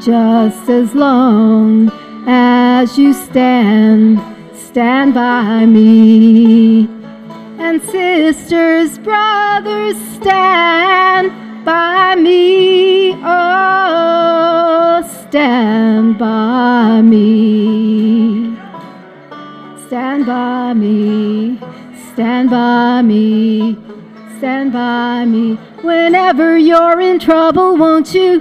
just as long as you stand, stand by me. And sisters, brothers, stand by me. Oh, stand by me. Stand by me. Stand by me. Stand by me. Whenever you're in trouble, won't you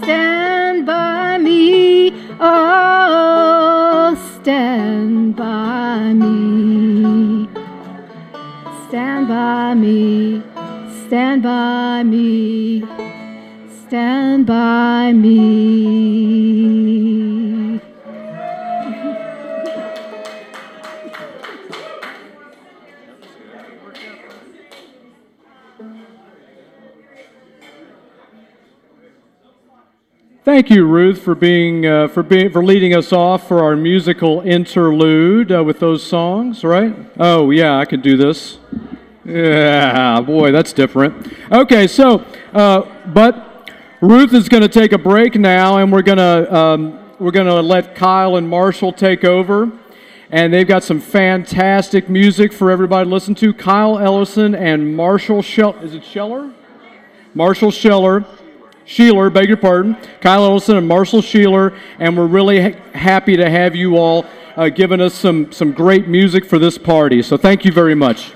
stand by me? Oh, stand by me. Stand by me. Stand by me. Stand by me. Thank you, Ruth, for being uh, for being for leading us off for our musical interlude uh, with those songs. Right? Oh yeah, I could do this. Yeah, boy, that's different. Okay, so uh, but Ruth is going to take a break now, and we're gonna um, we're gonna let Kyle and Marshall take over, and they've got some fantastic music for everybody to listen to. Kyle Ellison and Marshall Shell is it Scheller? Marshall Scheller. Sheeler, beg your pardon, Kyle Olson and Marshall Sheeler, and we're really ha- happy to have you all uh, giving us some, some great music for this party. So thank you very much.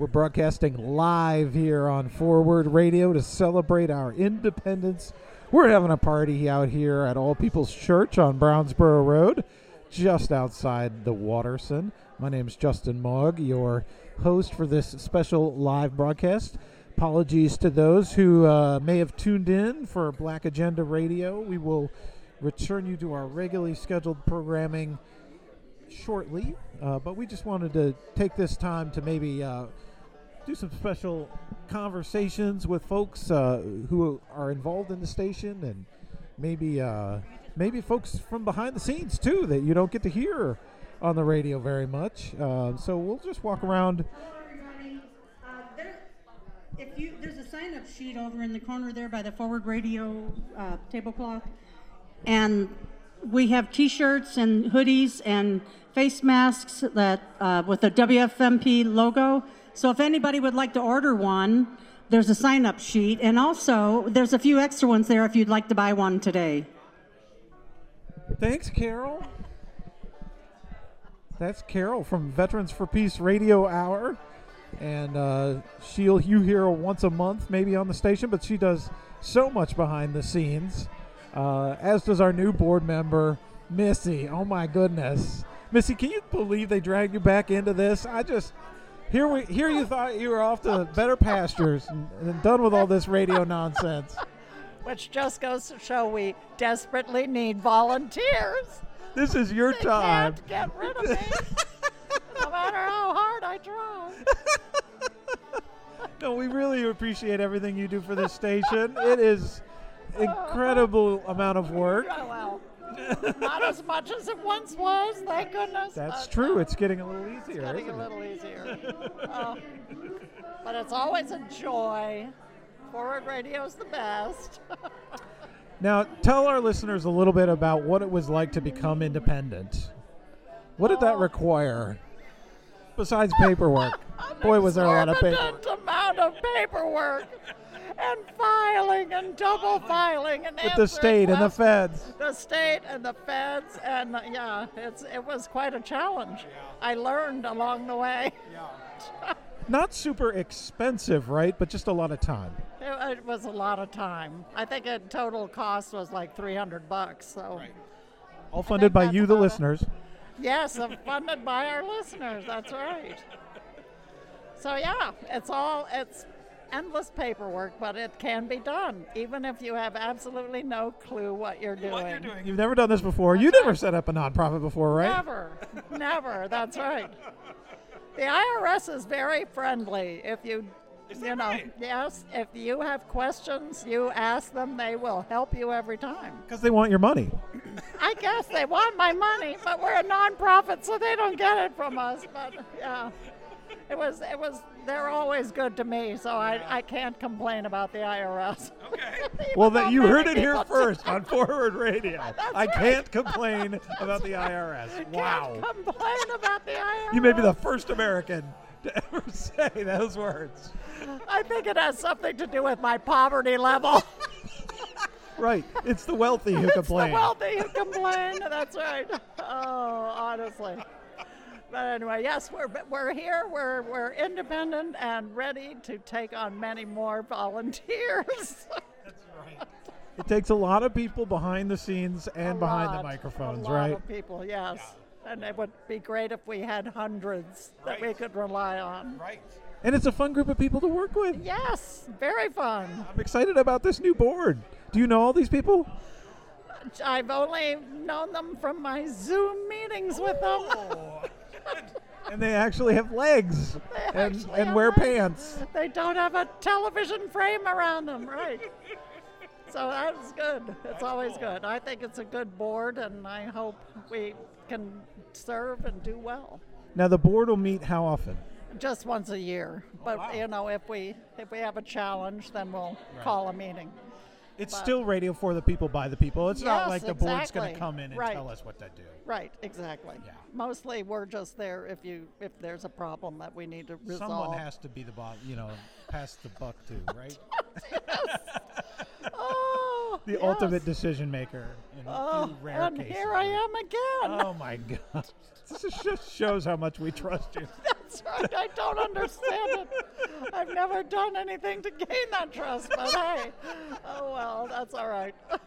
We're broadcasting live here on Forward Radio to celebrate our independence. We're having a party out here at All People's Church on Brownsboro Road, just outside the Watterson. My name is Justin Mog, your host for this special live broadcast. Apologies to those who uh, may have tuned in for Black Agenda Radio. We will return you to our regularly scheduled programming shortly, uh, but we just wanted to take this time to maybe uh, do some special conversations with folks uh, who are involved in the station and maybe uh, maybe folks from behind the scenes too that you don't get to hear on the radio very much. Uh, so we'll just walk around. If you, there's a sign-up sheet over in the corner there by the forward radio uh, tablecloth, and we have T-shirts and hoodies and face masks that uh, with the WFMP logo. So if anybody would like to order one, there's a sign-up sheet, and also there's a few extra ones there if you'd like to buy one today. Thanks, Carol. That's Carol from Veterans for Peace Radio Hour. And uh, she'll you hear her once a month, maybe on the station, but she does so much behind the scenes. Uh, as does our new board member, Missy. Oh my goodness, Missy, can you believe they dragged you back into this? I just here we here you thought you were off to better pastures and, and done with all this radio nonsense. Which just goes to show we desperately need volunteers. This is your They time. Can't get rid of me. no matter how hard I try. No, we really appreciate everything you do for this station. It is incredible amount of work. Oh, well, not as much as it once was, thank goodness. That's but, true. uh, It's getting a little It's easier, getting isn't a it? little easier. Oh, but it's always a joy. Forward radio is the best. Now, tell our listeners a little bit about what it was like to become independent. What did that require? Besides paperwork. Boy, was there a lot of paperwork. Amount of paperwork and filing and double filing and With the state and the feds. The state and the feds, and uh, yeah, it's it was quite a challenge. I learned along the way. Not super expensive, right? But just a lot of time. It, it was a lot of time. I think it total cost was like 300 bucks. So All funded by you, the listeners. yes, uh, funded by our listeners. That's right. So yeah, it's all it's endless paperwork, but it can be done, even if you have absolutely no clue what you're doing. You've never done this before. You never set up a nonprofit before, right? Never, never. That's right. The IRS is very friendly. If you, you know, yes, if you have questions, you ask them. They will help you every time. Because they want your money. I guess they want my money, but we're a nonprofit, so they don't get it from us. But yeah, it was, it was. They're always good to me, so I, I can't complain about the IRS. Okay. Well, that you heard it here first on Forward Radio. I right. can't complain about the IRS. Wow. Can't complain about the IRS. You may be the first American to ever say those words. I think it has something to do with my poverty level. Right. It's the wealthy who It's complain. the wealthy who complain. That's right. Oh, honestly. But anyway, yes, we're we're here. We're we're independent and ready to take on many more volunteers. That's right. it takes a lot of people behind the scenes and A behind the lot, microphones, a lot right? Of people, yes. And it would be great if we had hundreds that we could rely on. Right. And it's a fun group of people to work with. Yes, very fun. I'm excited about this new board. Do you know all these people? I've only known them from my Zoom meetings with them. Oh. And they actually have legs and, and wear pants. They don't have a television frame around them, right? So that's good. It's always good. I think it's a good board, and I hope we can serve and do well. Now the board will meet how often? Just once a year, oh, but you know, if we if we have a challenge, then we'll call a meeting. It's But- still radio for the people by the people. It's not like the board's going to come in and Right. tell us what to do. Right, exactly. Mostly, we're just there if you if there's a problem that we need to resolve. Someone has to be the boss, you know, pass the buck to, right? oh, the yes. ultimate decision maker in Oh, a few oh, rare and cases. here I am again. Oh my God! This just shows how much we trust you. That's right. I don't understand it. I've never done anything to gain that trust, but hey, oh well, that's all right.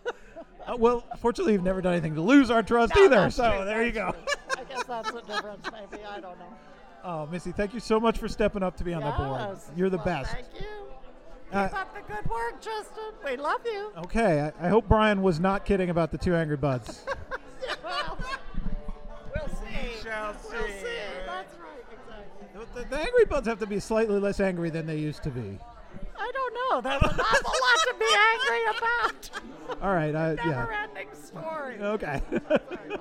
Uh, well, fortunately, you've never done anything to lose our trust No, either. So true, there you go. I guess that's the difference, maybe. I don't know. Oh, Missy, thank you so much for stepping up to be on the board. You're the Well, best. Thank you. Uh, Keep up the good work, Justin. We love you. Okay, I, I hope Brian was not kidding about the two angry buds. we'll see. We'll see. That's right. Exactly. the, the angry buds have to be slightly less angry than they used to be. I don't know. There's an awful lot to be angry about. All right, uh, yeah. Never-ending story. Okay.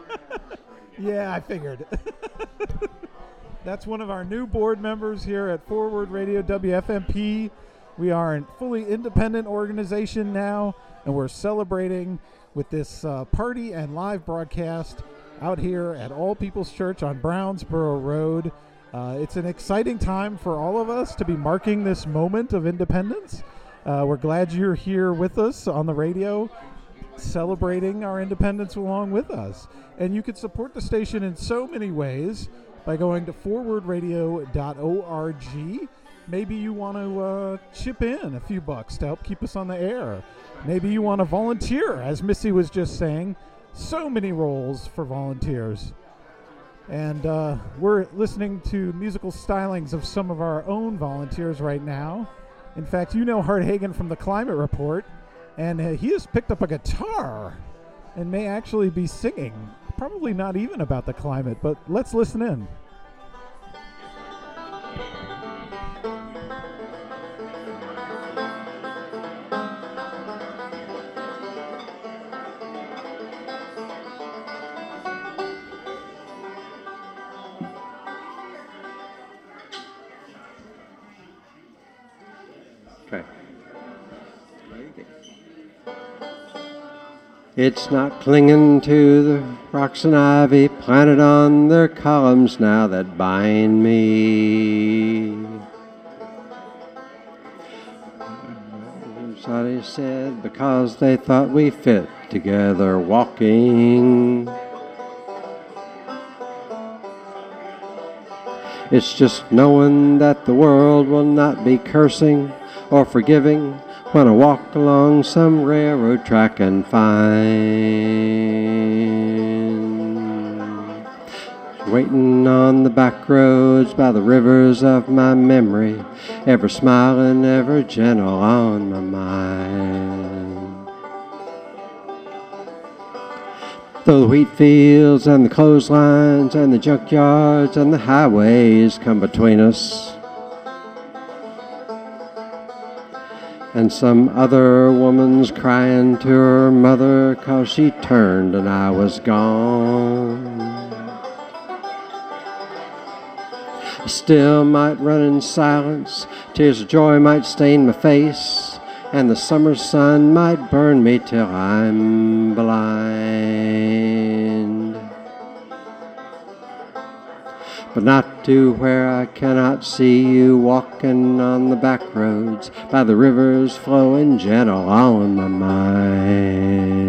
yeah, I figured. That's one of our new board members here at Forward Radio WFMP. We are a fully independent organization now, and we're celebrating with this uh, party and live broadcast out here at All People's Church on Brownsboro Road. Uh, it's an exciting time for all of us to be marking this moment of independence. Uh, we're glad you're here with us on the radio celebrating our independence along with us. And you can support the station in so many ways by going to forwardradio.org. Maybe you want to uh, chip in a few bucks to help keep us on the air. Maybe you want to volunteer, as Missy was just saying. So many roles for volunteers. And uh, we're listening to musical stylings of some of our own volunteers right now. In fact, you know Hart Hagen from the Climate Report, and uh, he has picked up a guitar and may actually be singing. Probably not even about the climate, but let's listen in. It's not clinging to the rocks and ivy planted on their columns now that bind me. Somebody said because they thought we fit together walking. It's just knowing that the world will not be cursing or forgiving when I walk along some railroad track and find waiting on the back roads by the rivers of my memory, ever smiling, ever gentle on my mind. Though the wheat fields and the clotheslines and the junkyards and the highways come between us, and some other woman's crying to her mother 'cause she turned and I was gone. Still might run in silence, tears of joy might stain my face, and the summer sun might burn me till I'm blind. But not to where I cannot see you walking on the back roads by the rivers flowing gentle all in my mind.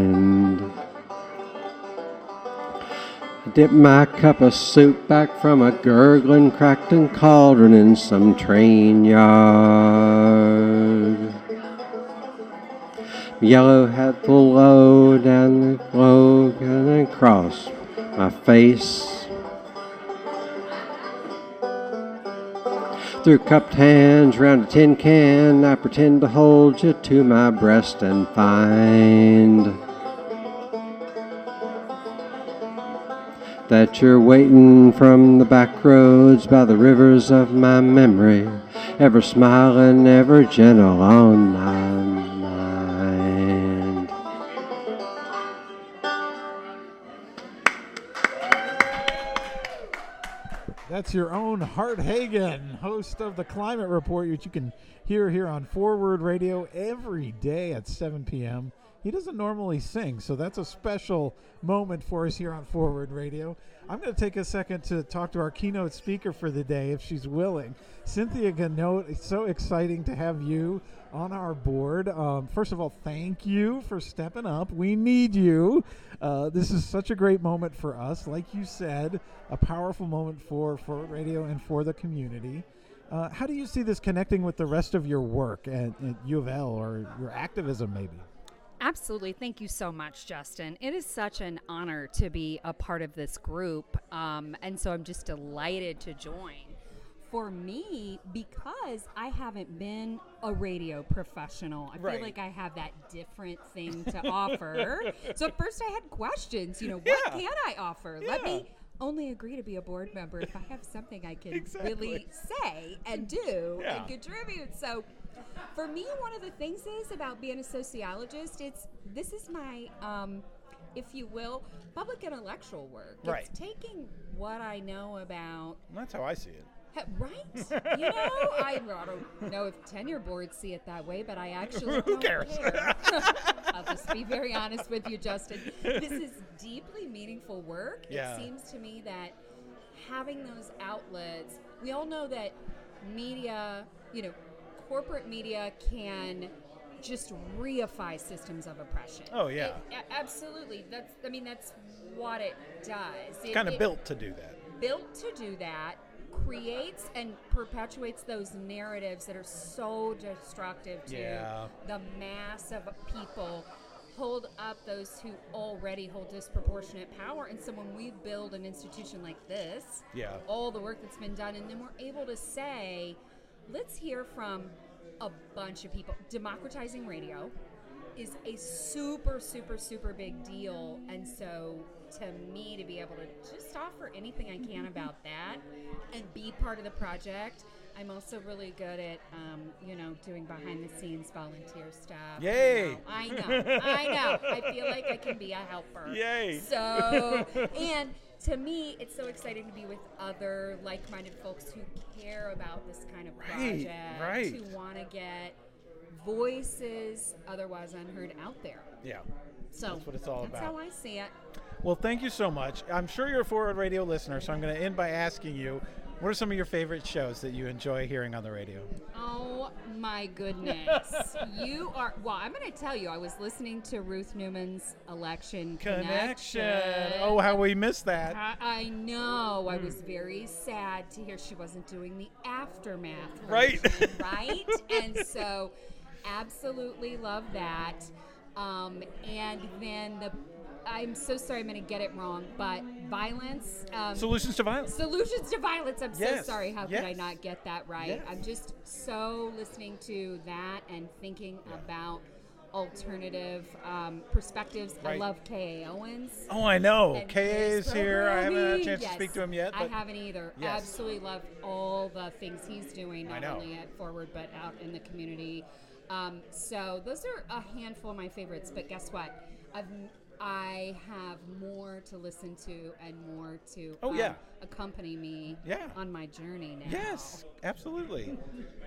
I dip my cup of soup back from a gurgling, crackling cauldron in some train yard. Yellow hat full low down the globe and across my face. Through cupped hands round a tin can, I pretend to hold you to my breast and find that you're waiting from the back roads by the rivers of my memory, ever smiling, ever gentle on my That's your own Hart Hagen, host of the Climate Report, which you can hear here on Forward Radio every day at 7 p.m. He doesn't normally sing, so that's a special moment for us here on Forward Radio. I'm going to take a second to talk to our keynote speaker for the day, if she's willing. Cynthia Ganote, it's so exciting to have you on our board. Um, first of all, thank you for stepping up. We need you. Uh, this is such a great moment for us. Like you said, a powerful moment for Forward Radio and for the community. Uh, how do you see this connecting with the rest of your work at, at U of L or your activism, maybe? Absolutely. Thank you so much, Justin. It is such an honor to be a part of this group. Um, and so I'm just delighted to join for me, because I haven't been a radio professional, I Right. feel like I have that different thing to offer. So at first I had questions, you know, what Yeah. can I offer? Let me only agree to be a board member if I have something I can Exactly. really say and do Yeah. and contribute. So for me, one of the things is about being a sociologist, it's this is my um, if you will, public intellectual work. Right. It's taking what I know about That's how I see it. Right? You know, I, don't know if tenure boards see it that way, but I actually Who cares? care. I'll just be very honest with you, Justin. This is deeply meaningful work. Yeah. It seems to me that having those outlets, we all know that media, you know, corporate media can just reify systems of oppression. Oh, yeah. It- absolutely. That's I mean that's what it does. It's kind of built to do that. built to do that creates and perpetuates those narratives that are so destructive to Yeah. the mass of people hold up those who already hold disproportionate power and so when we build an institution like this Yeah. all the work that's been done and then we're able to say let's hear from a bunch of people. Democratizing radio is a super super super big deal. And so to me to be able to just offer anything i can about that and be part of the project i'm also really good at um, you know doing behind the scenes volunteer stuff. Yay! i know i know i know. I feel like i can be a helper. Yay! so and to me it's so exciting to be with other like-minded folks who care about this kind of Right, project right. who want to get voices otherwise unheard out there. Yeah. So That's what it's all that's about. That's how I see it. Well, thank you so much. I'm sure you're a Forward Radio listener, so I'm going to end by asking you what are some of your favorite shows that you enjoy hearing on the radio? Oh my goodness. you are, well, I'm going to tell you, I was listening to Ruth Newman's election Connection. connection. Oh, how we missed that. I, I know. I Hmm. was very sad to hear she wasn't doing the aftermath. Right. right? And so, absolutely love that. Um, and then the, I'm so sorry, I'm going to get it wrong, but violence. Um, Solutions to Violence. Solutions to violence. I'm Yes, so sorry. How could I not get that right? Yes. I'm just so listening to that and thinking about alternative um, perspectives. I love K.A. Owens. Oh, I know. KA is here. I haven't had a chance to speak to him yet. I haven't either. Yes. Absolutely love all the things he's doing, not only at Forward but out in the community. Um, so those are a handful of my favorites. But guess what? I've I have more to listen to and more to Oh, um, yeah. accompany me Yeah. on my journey now. Yes, absolutely.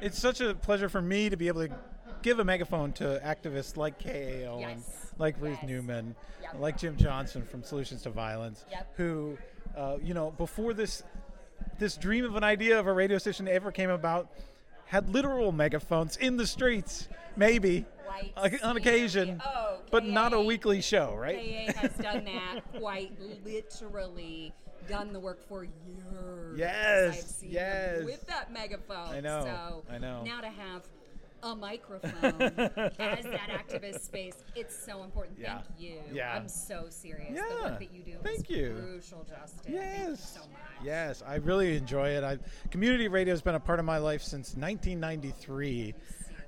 it's such a pleasure for me to be able to give a megaphone to activists like K.A. Owens, Yes. like Ruth Newman, Yep. like Jim Johnson from Solutions to Violence, Yep. who, uh, you know, before this this dream of an idea of a radio station ever came about, had literal megaphones in the streets, maybe Uh, on occasion, Oh, but not a weekly show, right? KA has done that quite literally, done the work for years. Yes, I've seen yes. with that megaphone. I know, So I know. Now to have a microphone as that activist space, it's so important. Yeah. Thank you. Yeah. I'm so serious. Yeah. The work that you do Thank you. crucial, Justin. Yes. Thank you so much. Yes, I really enjoy it. I, community radio has been a part of my life since 1993.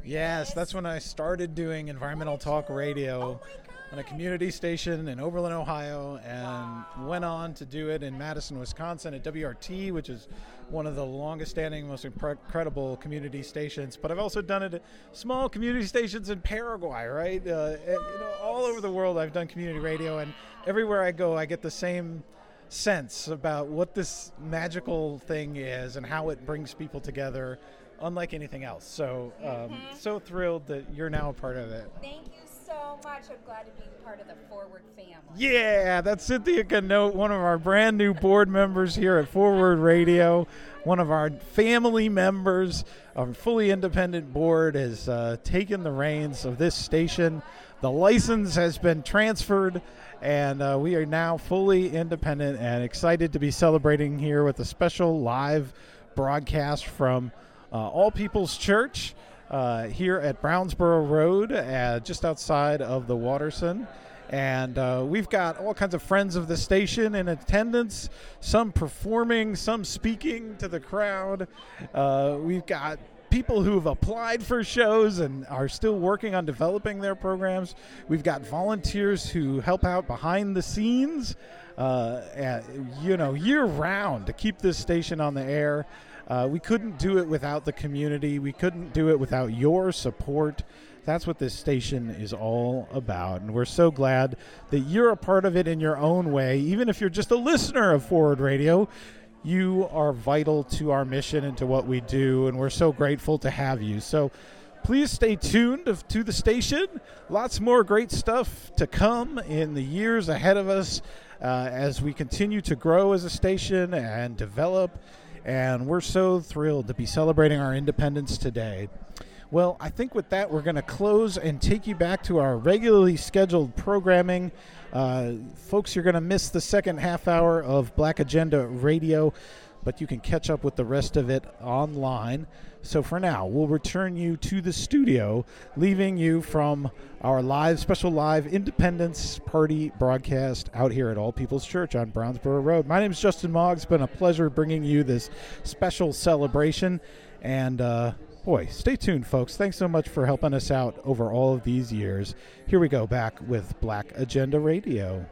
Yes, that's when I started doing environmental talk radio on a community station in Oberlin, Ohio, and went on to do it in Madison, Wisconsin at WRT, which is one of the longest standing, most incredible community stations. But I've also done it at small community stations in Paraguay, right? Uh, and, you know, all over the world, I've done community radio, and everywhere I go, I get the same sense about what this magical thing is and how it brings people together unlike anything else. So um, so thrilled that you're now a part of it. Thank you so much. I'm glad to be part of the Forward family. yeah that's cynthia Ganote, one of our brand new board members here at forward radio. One of our family members our fully independent board has uh, taken the reins of this station. The license has been transferred and uh, we are now fully independent and excited to be celebrating here with a special live broadcast from All People's Church uh, here at Brownsboro Road, uh, just outside of the Watterson. And uh, we've got all kinds of friends of the station in attendance, some performing, some speaking to the crowd. Uh, we've got people who have applied for shows and are still working on developing their programs. We've got volunteers who help out behind the scenes, uh, uh, you know, year round to keep this station on the air. Uh, we couldn't do it without the community. We couldn't do it without your support. That's what this station is all about. And we're so glad that you're a part of it in your own way. Even if you're just a listener of Forward Radio, you are vital to our mission and to what we do. And we're so grateful to have you. So please stay tuned to the station. Lots more great stuff to come in the years ahead of us uh, as we continue to grow as a station and develop. And we're so thrilled to be celebrating our independence today. Well, I think with that, we're going to close and take you back to our regularly scheduled programming. Uh, folks, you're going to miss the second half hour of Black Agenda Radio, but you can catch up with the rest of it online. So for now, we'll return you to the studio, leaving you from our live, special live Independence Party broadcast out here at All People's Church on Brownsboro Road. My name is Justin Mog. It's been a pleasure bringing you this special celebration. And, uh, boy, stay tuned, folks. Thanks so much for helping us out over all of these years. Here we go back with Black Agenda Radio.